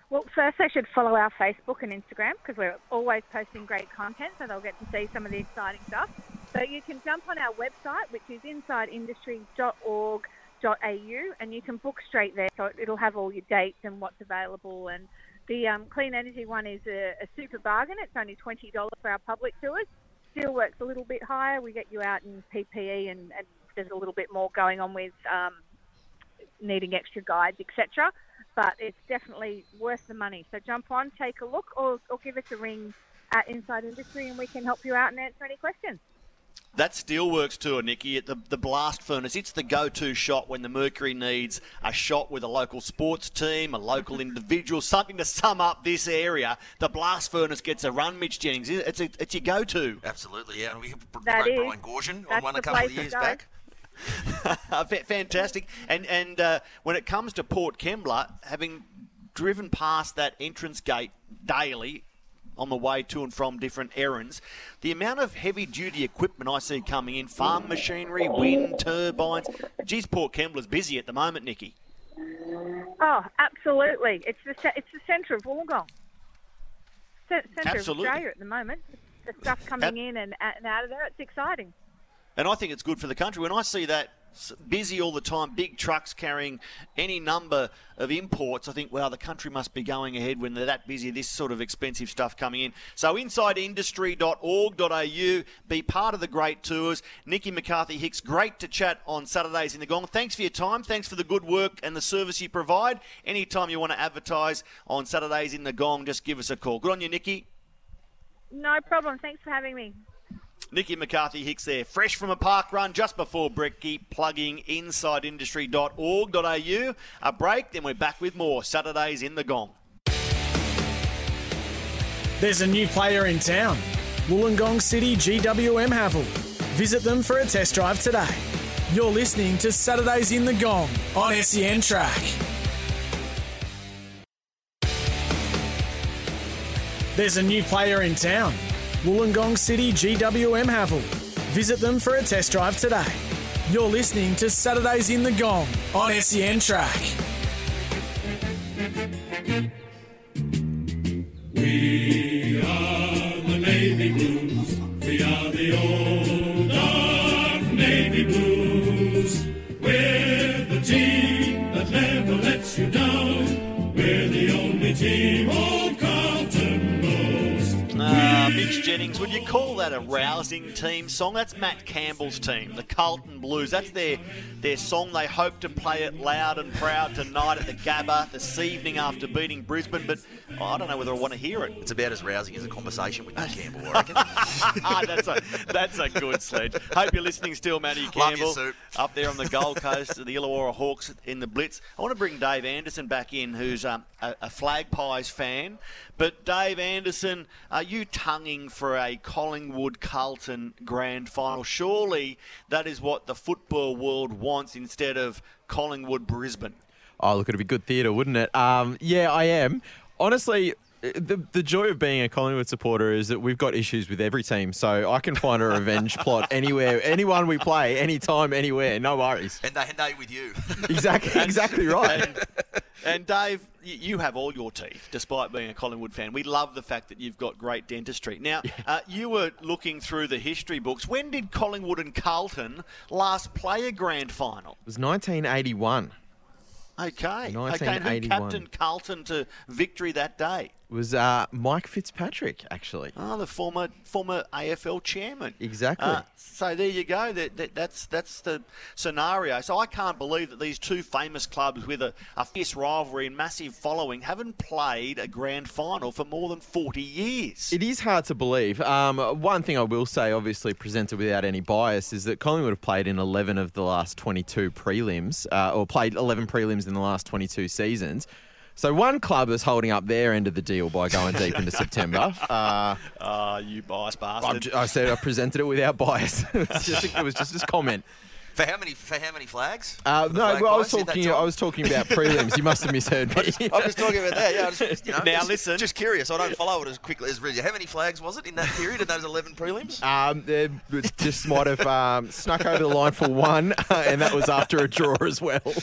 Well, first they should follow our Facebook and Instagram because we're always posting great content, so they'll get to see some of the exciting stuff. So you can jump on our website, which is insideindustry.org.au, and you can book straight there. So it'll have all your dates and what's available. And the um, clean energy one is a, a super bargain. It's only twenty dollars for our public tours. Steel works a little bit higher. We get you out in PPE, and, and there's a little bit more going on with um, needing extra guides, etc. But it's definitely worth the money. So jump on, take a look, or, or give us a ring at Inside Industry, and we can help you out and answer any questions. That Steelworks tour, Nikki, at the, the blast furnace, it's the go to shot when the Mercury needs a shot with a local sports team, a local individual, something to sum up this area. The blast furnace gets a run, Mitch Jennings. It's, a, it's your go to. Absolutely, yeah. And we have That great is. Brian Gorshin on one a couple of years back. *laughs* Fantastic. And and uh, when it comes to Port Kembla, having driven past that entrance gate daily on the way to and from different errands, the amount of heavy duty equipment I see coming in, farm machinery, wind turbines. Geez, Port Kembla's busy at the moment, Nikki. Oh, absolutely! It's the it's the centre of Wollongong, Ce- centre Absolutely. of Australia at the moment. The stuff coming in and, and out of there, it's exciting. And I think it's good for the country. When I see that busy all the time, big trucks carrying any number of imports, I think, wow, the country must be going ahead when they're that busy, this sort of expensive stuff coming in. So insideindustry.org.au, be part of the great tours. Nikki McCarthy Hicks, great to chat on Saturdays in the Gong. Thanks for your time. Thanks for the good work and the service you provide. Anytime you want to advertise on Saturdays in the Gong, just give us a call. Good on you, Nikki. No problem. Thanks for having me. Nikki McCarthy Hicks there, fresh from a park run just before Brecky, plugging insideindustry.org.au. A break, then we're back with more Saturdays in the Gong. There's a new player in town. Wollongong City GWM Haval. Visit them for a test drive today. You're listening to Saturdays in the Gong on SEN Track. There's a new player in town. Wollongong City GWM Haval. Visit them for a test drive today. You're listening to Saturdays in the Gong on SEN Track. We are the Navy Blues. We are the old dark Navy Blues. We're the team that never lets you down. Mitch Jennings, would you call that a rousing team song? That's Matt Campbell's team, the Carlton Blues. That's their their song. They hope to play it loud and proud tonight at the Gabba this evening after beating Brisbane. But I don't know whether I want to hear it. It's about as rousing as a conversation with Matt Campbell, I reckon. *laughs* that's a that's a good sledge. Hope you're listening still, Matty Campbell. you. Up there on the Gold Coast, the Illawarra Hawks in the Blitz. I want to bring Dave Anderson back in, who's um, a, a Magpies fan. But Dave Anderson, are you tonguing for a Collingwood Carlton grand final? Surely that is what the football world wants instead of Collingwood Brisbane. Oh, look, it'd be good theatre, wouldn't it? Um, yeah, I am. Honestly, the, the joy of being a Collingwood supporter is that we've got issues with every team, so I can find a revenge *laughs* plot anywhere, anyone we play, anytime, anywhere, no worries. And they, and they with you. Exactly, *laughs* exactly right. And Dave, you have all your teeth, despite being a Collingwood fan. We love the fact that you've got great dentistry. Now, uh, you were looking through the history books. When did Collingwood and Carlton last play a grand final? It was 1981. Okay. Okay, and who 1981. captained Carlton to victory that day? Was uh, Mike Fitzpatrick, actually. Oh, the former former AFL chairman. Exactly. Uh, so there you go. That, that, that's that's the scenario. So I can't believe that these two famous clubs with a, a fierce rivalry and massive following haven't played a grand final for more than forty years. It is hard to believe. Um, one thing I will say, obviously presented without any bias, is that Collingwood have played in 11 of the last 22 prelims, uh, or played 11 prelims in the last 22 seasons. So one club is holding up their end of the deal by going deep into *laughs* September. Uh, Ah, you biased I'm bastard. ju- I said I presented it without bias. *laughs* it, was just a, it was just a comment. For how many? For how many flags? Uh, no, flag well, I was guys in that talking. I was talking about prelims. You must have misheard *laughs* me. I'm just talking about that. Yeah, I just, you know, Now just, listen. Just curious. I don't follow it as quickly as really. How many flags was it in that period in those 11 prelims? Um, they just might have um, snuck over the line for one, *laughs* and that was after a draw as well. *laughs*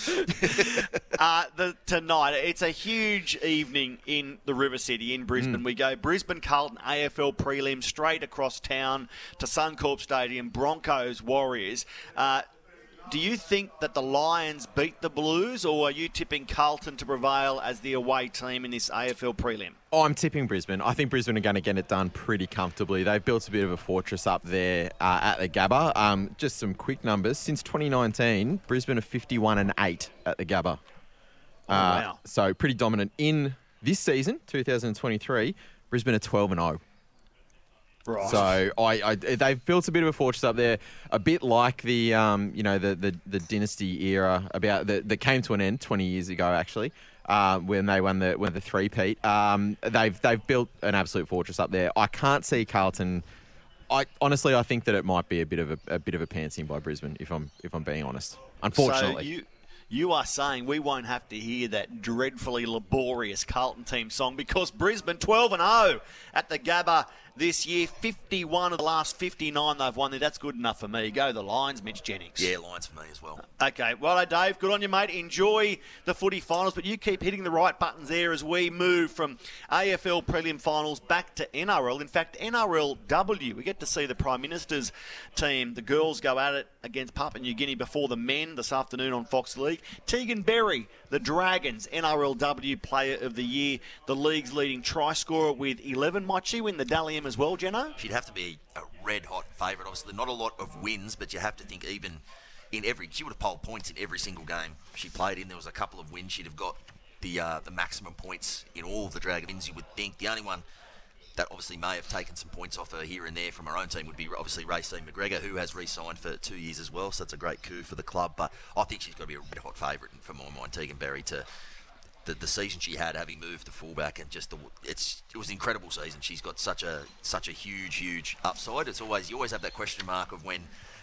Uh, the, tonight, it's a huge evening in the River City in Brisbane. Mm. We go Brisbane Carlton AFL prelim straight across town to Suncorp Stadium, Broncos Warriors. Uh, do you think that the Lions beat the Blues, or are you tipping Carlton to prevail as the away team in this AFL prelim? Oh, I'm tipping Brisbane. I think Brisbane are going to get it done pretty comfortably. They've built a bit of a fortress up there uh, at the Gabba. Um, just some quick numbers. Since 2019, Brisbane are 51 and 8 at the Gabba. Oh, wow. So pretty dominant. In this season, 2023, Brisbane are 12 and 0. Right. So I, I, they've built a bit of a fortress up there, a bit like the, um, you know, the, the, the dynasty era about that that came to an end 20 years ago actually, uh, when they won the won the three peat. Um, they've they've built an absolute fortress up there. I can't see Carlton. I honestly I think that it might be a bit of a, a bit of a pantsing by Brisbane if I'm if I'm being honest. Unfortunately. So you, you are saying we won't have to hear that dreadfully laborious Carlton team song because Brisbane 12 and 0 at the Gabba this year. 51 of the last 59 they've won there. That's good enough for me. Go the Lions, Mitch Jennings. Yeah, Lions for me as well. Okay, well, Dave, good on you, mate. Enjoy the footy finals, but you keep hitting the right buttons there as we move from AFL prelim finals back to NRL. In fact, NRLW, we get to see the Prime Minister's team. The girls go at it against Papua New Guinea before the men this afternoon on Fox League. Tegan Berry, the Dragons, NRLW Player of the Year, the league's leading try scorer with 11. Might she win the Dally M as well, Jenna? She'd have to be a red hot favourite. Obviously, not a lot of wins, but you have to think even in every. She would have polled points in every single game she played in. There was a couple of wins. She'd have got the uh, the maximum points in all of the Dragons. You would think the only one that obviously may have taken some points off her here and there from her own team would be obviously Raecene McGregor, who has re-signed for two years as well. So that's a great coup for the club. But I think she's got to be a red hot favourite for my mind, Tegan Berry to the, the season she had, having moved to fullback, and just the it's it was an incredible season. She's got such a such a huge huge upside. It's always you always have that question mark of when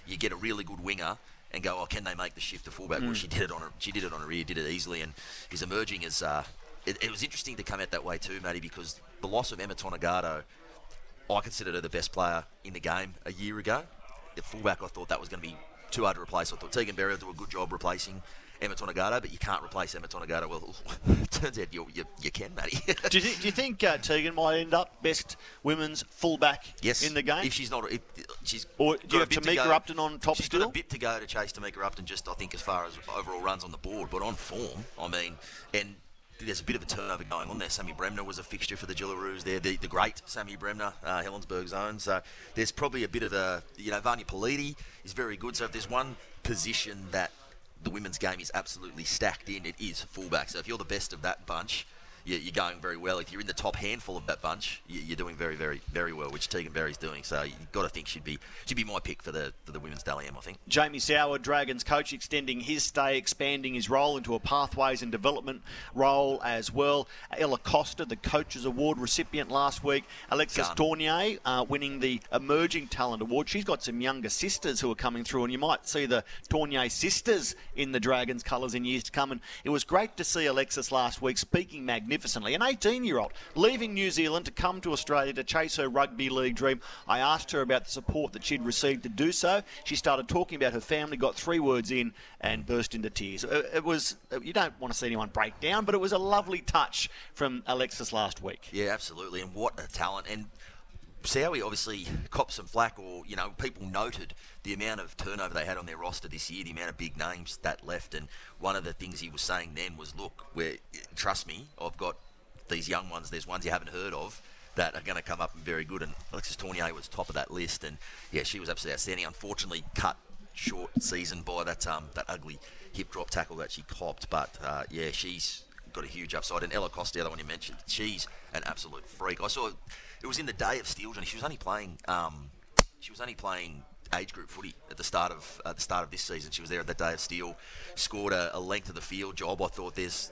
you get a really good winger and go, oh, can they make the shift to fullback? Well, Mm. she did it on her she did it on her ear, did it easily, and is emerging as. Uh, it, it was interesting to come out that way too, Matty, because the loss of Emma Tonegato, I considered her the best player in the game a year ago. At fullback, I thought that was going to be too hard to replace. I thought Tegan Berry will do a good job replacing Emma Tonegato, but you can't replace Emma Tonegato. Well, *laughs* turns out you, you, you can, Matty. *laughs* do you, do you think uh, Tegan might end up best women's fullback yes, in the game? If she's not, if she's Or do you have to Tamika go. Upton on top She's still? got a bit to go to chase Tamika Upton, just I think as far as overall runs on the board, but on form, I mean, and there's a bit of a turnover going on there. Sammy Bremner was a fixture for the Jillaroos there, the, the great Sammy Bremner, uh, Helensburgh's own. So there's probably a bit of a, you know, Evania Pelite is very good. So if there's one position that the women's game is absolutely stacked in, it is fullback. So if you're the best of that bunch, you're going very well. If you're in the top handful of that bunch, you- you're doing very, very, very well, which Tegan Berry's doing. So you've got to think she'd be she'd be my pick for the for the women's Dally M, I think. Jamie Soward, Dragons coach, extending his stay, expanding his role into a pathways and development role as well. Ella Koster, the Coaches Award recipient last week. Alexis Gun. Tauaneai uh, winning the Emerging Talent Award. She's got some younger sisters who are coming through, and you might see the Tauaneai sisters in the Dragons colours in years to come. And it was great to see Alexis last week speaking magnificently magnificently. An 18 year old leaving New Zealand to come to Australia to chase her rugby league dream. I asked her about the support that she'd received to do so. She started talking about her family, got three words in, and burst into tears. It it was, uh, you don't want to see anyone break down, but it was a lovely touch from Alexis last week. Yeah, absolutely. And what a talent. And Sowie obviously copped some flack, or, you know, people noted the amount of turnover they had on their roster this year, the amount of big names that left. And one of the things he was saying then was, look, where trust me, I've got these young ones, there's ones you haven't heard of that are going to come up and very good. And Alexis Tauaneai was top of that list. And, yeah, she was absolutely outstanding. Unfortunately, cut short season by that um, that ugly hip drop tackle that she copped. But, uh, yeah, she's got a huge upside. And Ella Koster, the other one you mentioned, she's an absolute freak. I saw it was in the day of Steel, Johnny. She was only playing. Um, she was only playing age group footy at the start of at the start of this season. She was there at the day of Steel, scored a, a length of the field job. I thought there's.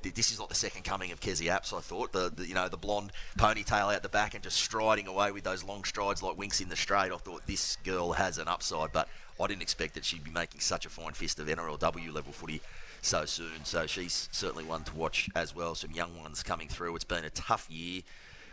This is not the second coming of Kezie Apps. I thought the, the you know the blonde ponytail out the back and just striding away with those long strides like Winx in the straight. I thought this girl has an upside, but I didn't expect that she'd be making such a fine fist of NRLW level footy so soon. So she's certainly one to watch as well. Some young ones coming through. It's been a tough year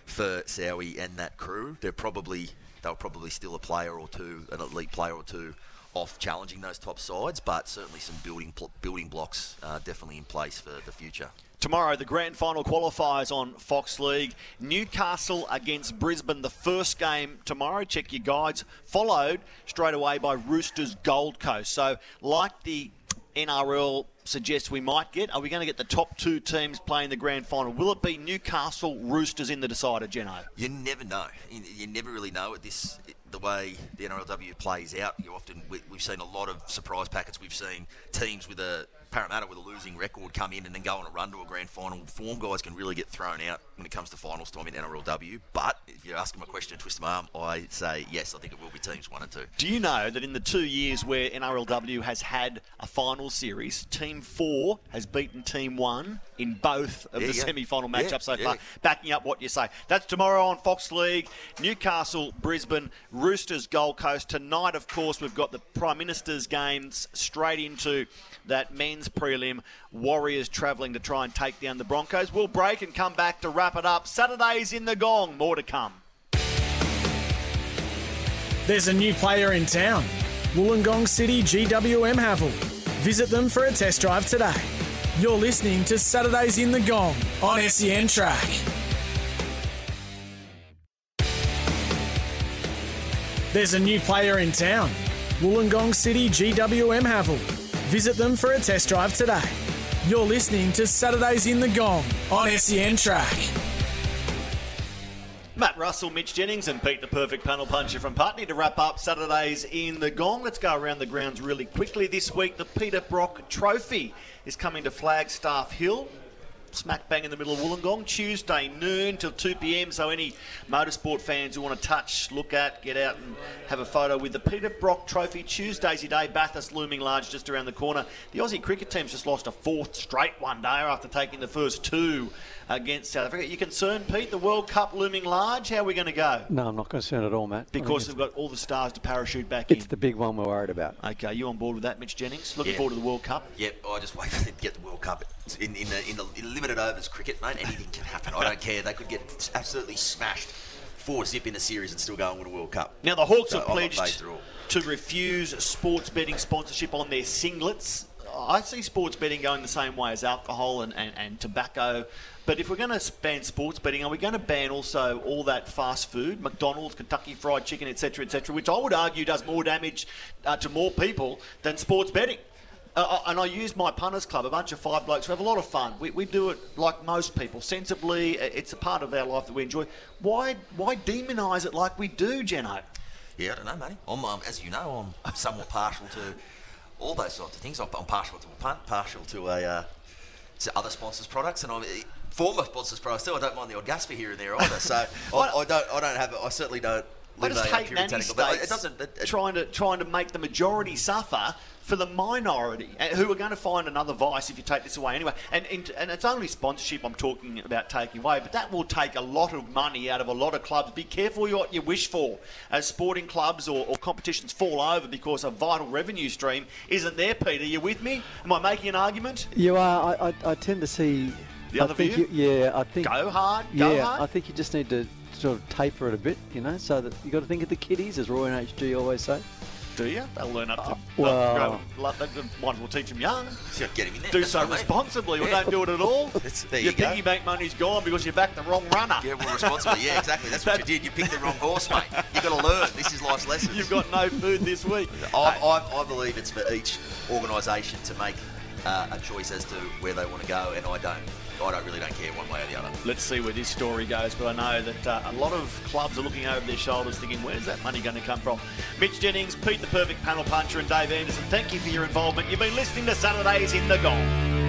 for Sowie and that crew. They're probably they'll probably still a player or two, an elite player or two off challenging those top sides, but certainly some building building blocks uh, definitely in place for the future. Tomorrow, the grand final qualifiers on Fox League. Newcastle against Brisbane, the first game tomorrow. Check your guides. Followed straight away by Roosters Gold Coast. So, like the NRL suggests we might get, are we going to get the top two teams playing the grand final? Will it be Newcastle Roosters in the decider, Geno? You never know. You, you never really know at this the way the NRLW plays out. You often we've seen a lot of surprise packets. We've seen teams with a Parramatta with a losing record come in and then go on a run to a grand final. Form guys can really get thrown out when it comes to finals time in NRLW. But if you ask them a question and twist my arm, I say yes. I think it will be teams one and two. Do you know that in the two years where NRLW has had a final series, Team Four has beaten Team One in both of Yeah, the yeah. semi-final Yeah, matchups so yeah. far? Backing up what you say. That's tomorrow on Fox League. Newcastle, Brisbane, Roosters, Gold Coast. Tonight, of course, we've got the Prime Minister's games straight into that men's prelim. Warriors travelling to try and take down the Broncos. We'll break and come back to wrap it up. Saturdays in the Gong. More to come. There's a new player in town. Wollongong City GWM Haval. Visit them for a test drive today. You're listening to Saturdays in the Gong on SEN Track. There's a new player in town. Wollongong City GWM Haval. Visit them for a test drive today. You're listening to Saturdays in the Gong on SEN Track. Matt Russell, Mitch Jennings, and Pete, the perfect panel puncher from Putney to wrap up Saturdays in the Gong. Let's go around the grounds really quickly. This week, the Peter Brock Trophy is coming to Flagstaff Hill. Smack bang in the middle of Wollongong, Tuesday noon till 2 pm. So, any motorsport fans who want to touch, look at, get out and have a photo with the Peter Brock Trophy. Tuesday's your day, Bathurst looming large just around the corner. The Aussie cricket team's just lost a fourth straight one day after taking the first two against South Africa. You concerned, Pete? The World Cup looming large? How are we going to go? No, I'm not concerned at all, Matt. Because it's, we've got all the stars to parachute back it's in. It's the big one we're worried about. Okay, you on board with that, Mitch Jennings? Looking Yeah. forward to the World Cup. Yep, oh, I just wait for them to get the World Cup. In, in, the, in, the, in limited overs cricket, mate, anything can happen. I don't care. They could get absolutely smashed four zip in a series and still go and win a World Cup. Now, the Hawks So have pledged phased at all. to refuse sports betting sponsorship on their singlets. I see sports betting going the same way as alcohol and, and, and tobacco. But if we're going to ban sports betting, are we going to ban also all that fast food, McDonald's, Kentucky Fried Chicken, etc., etc., which I would argue does more damage uh, to more people than sports betting? Uh, and I use my punters club, a bunch of five blokes. We have a lot of fun. We, we do it like most people, sensibly. It's a part of our life that we enjoy. Why why demonise it like we do, Jeno? Yeah, I don't know, mate. I'm, um, as you know, I'm somewhat partial to all those sorts of things. I'm, I'm partial to a punt, partial to a uh, to other sponsors' products, and I'm former sponsors' products too. I don't mind the odd Gasper here and there either. So *laughs* I, I don't, I don't have, I certainly don't. I live just hate nanny states It doesn't. It, it- trying to trying to make the majority suffer for the minority, who are going to find another vice if you take this away anyway. And, and and it's only sponsorship I'm talking about taking away, but that will take a lot of money out of a lot of clubs. Be careful what you wish for, as sporting clubs or, or competitions fall over because a vital revenue stream isn't there. Peter, you with me? Am I making an argument? You are. I, I, I tend to see The I other think view? you- yeah, I think Go hard, go yeah, hard. I think you just need to sort of taper it a bit, you know, so that you've got to think of the kiddies, as Roy and HG always say. Do you? They'll learn up to. well- grow- like, the one will teach them young. Get him in there. Do That's so what I mean. responsibly, or don't do it at all. *laughs* there Your you go. piggy bank money's gone because you backed the wrong runner. Yeah, well, responsibly. Yeah, exactly. That's what you did. You picked the wrong horse, mate. You've got to learn. This is life's lessons. You've got no food this week. I, I, I believe it's for each organisation to make uh, a choice as to where they want to go, and I don't. I don't really don't care one way or the other. Let's see where this story goes, but I know that uh, a lot of clubs are looking over their shoulders thinking, where's that money going to come from? Mitch Jennings, Pete the Perfect Panel Puncher, and Dave Anderson, thank you for your involvement. You've been listening to Saturdays in the Gong.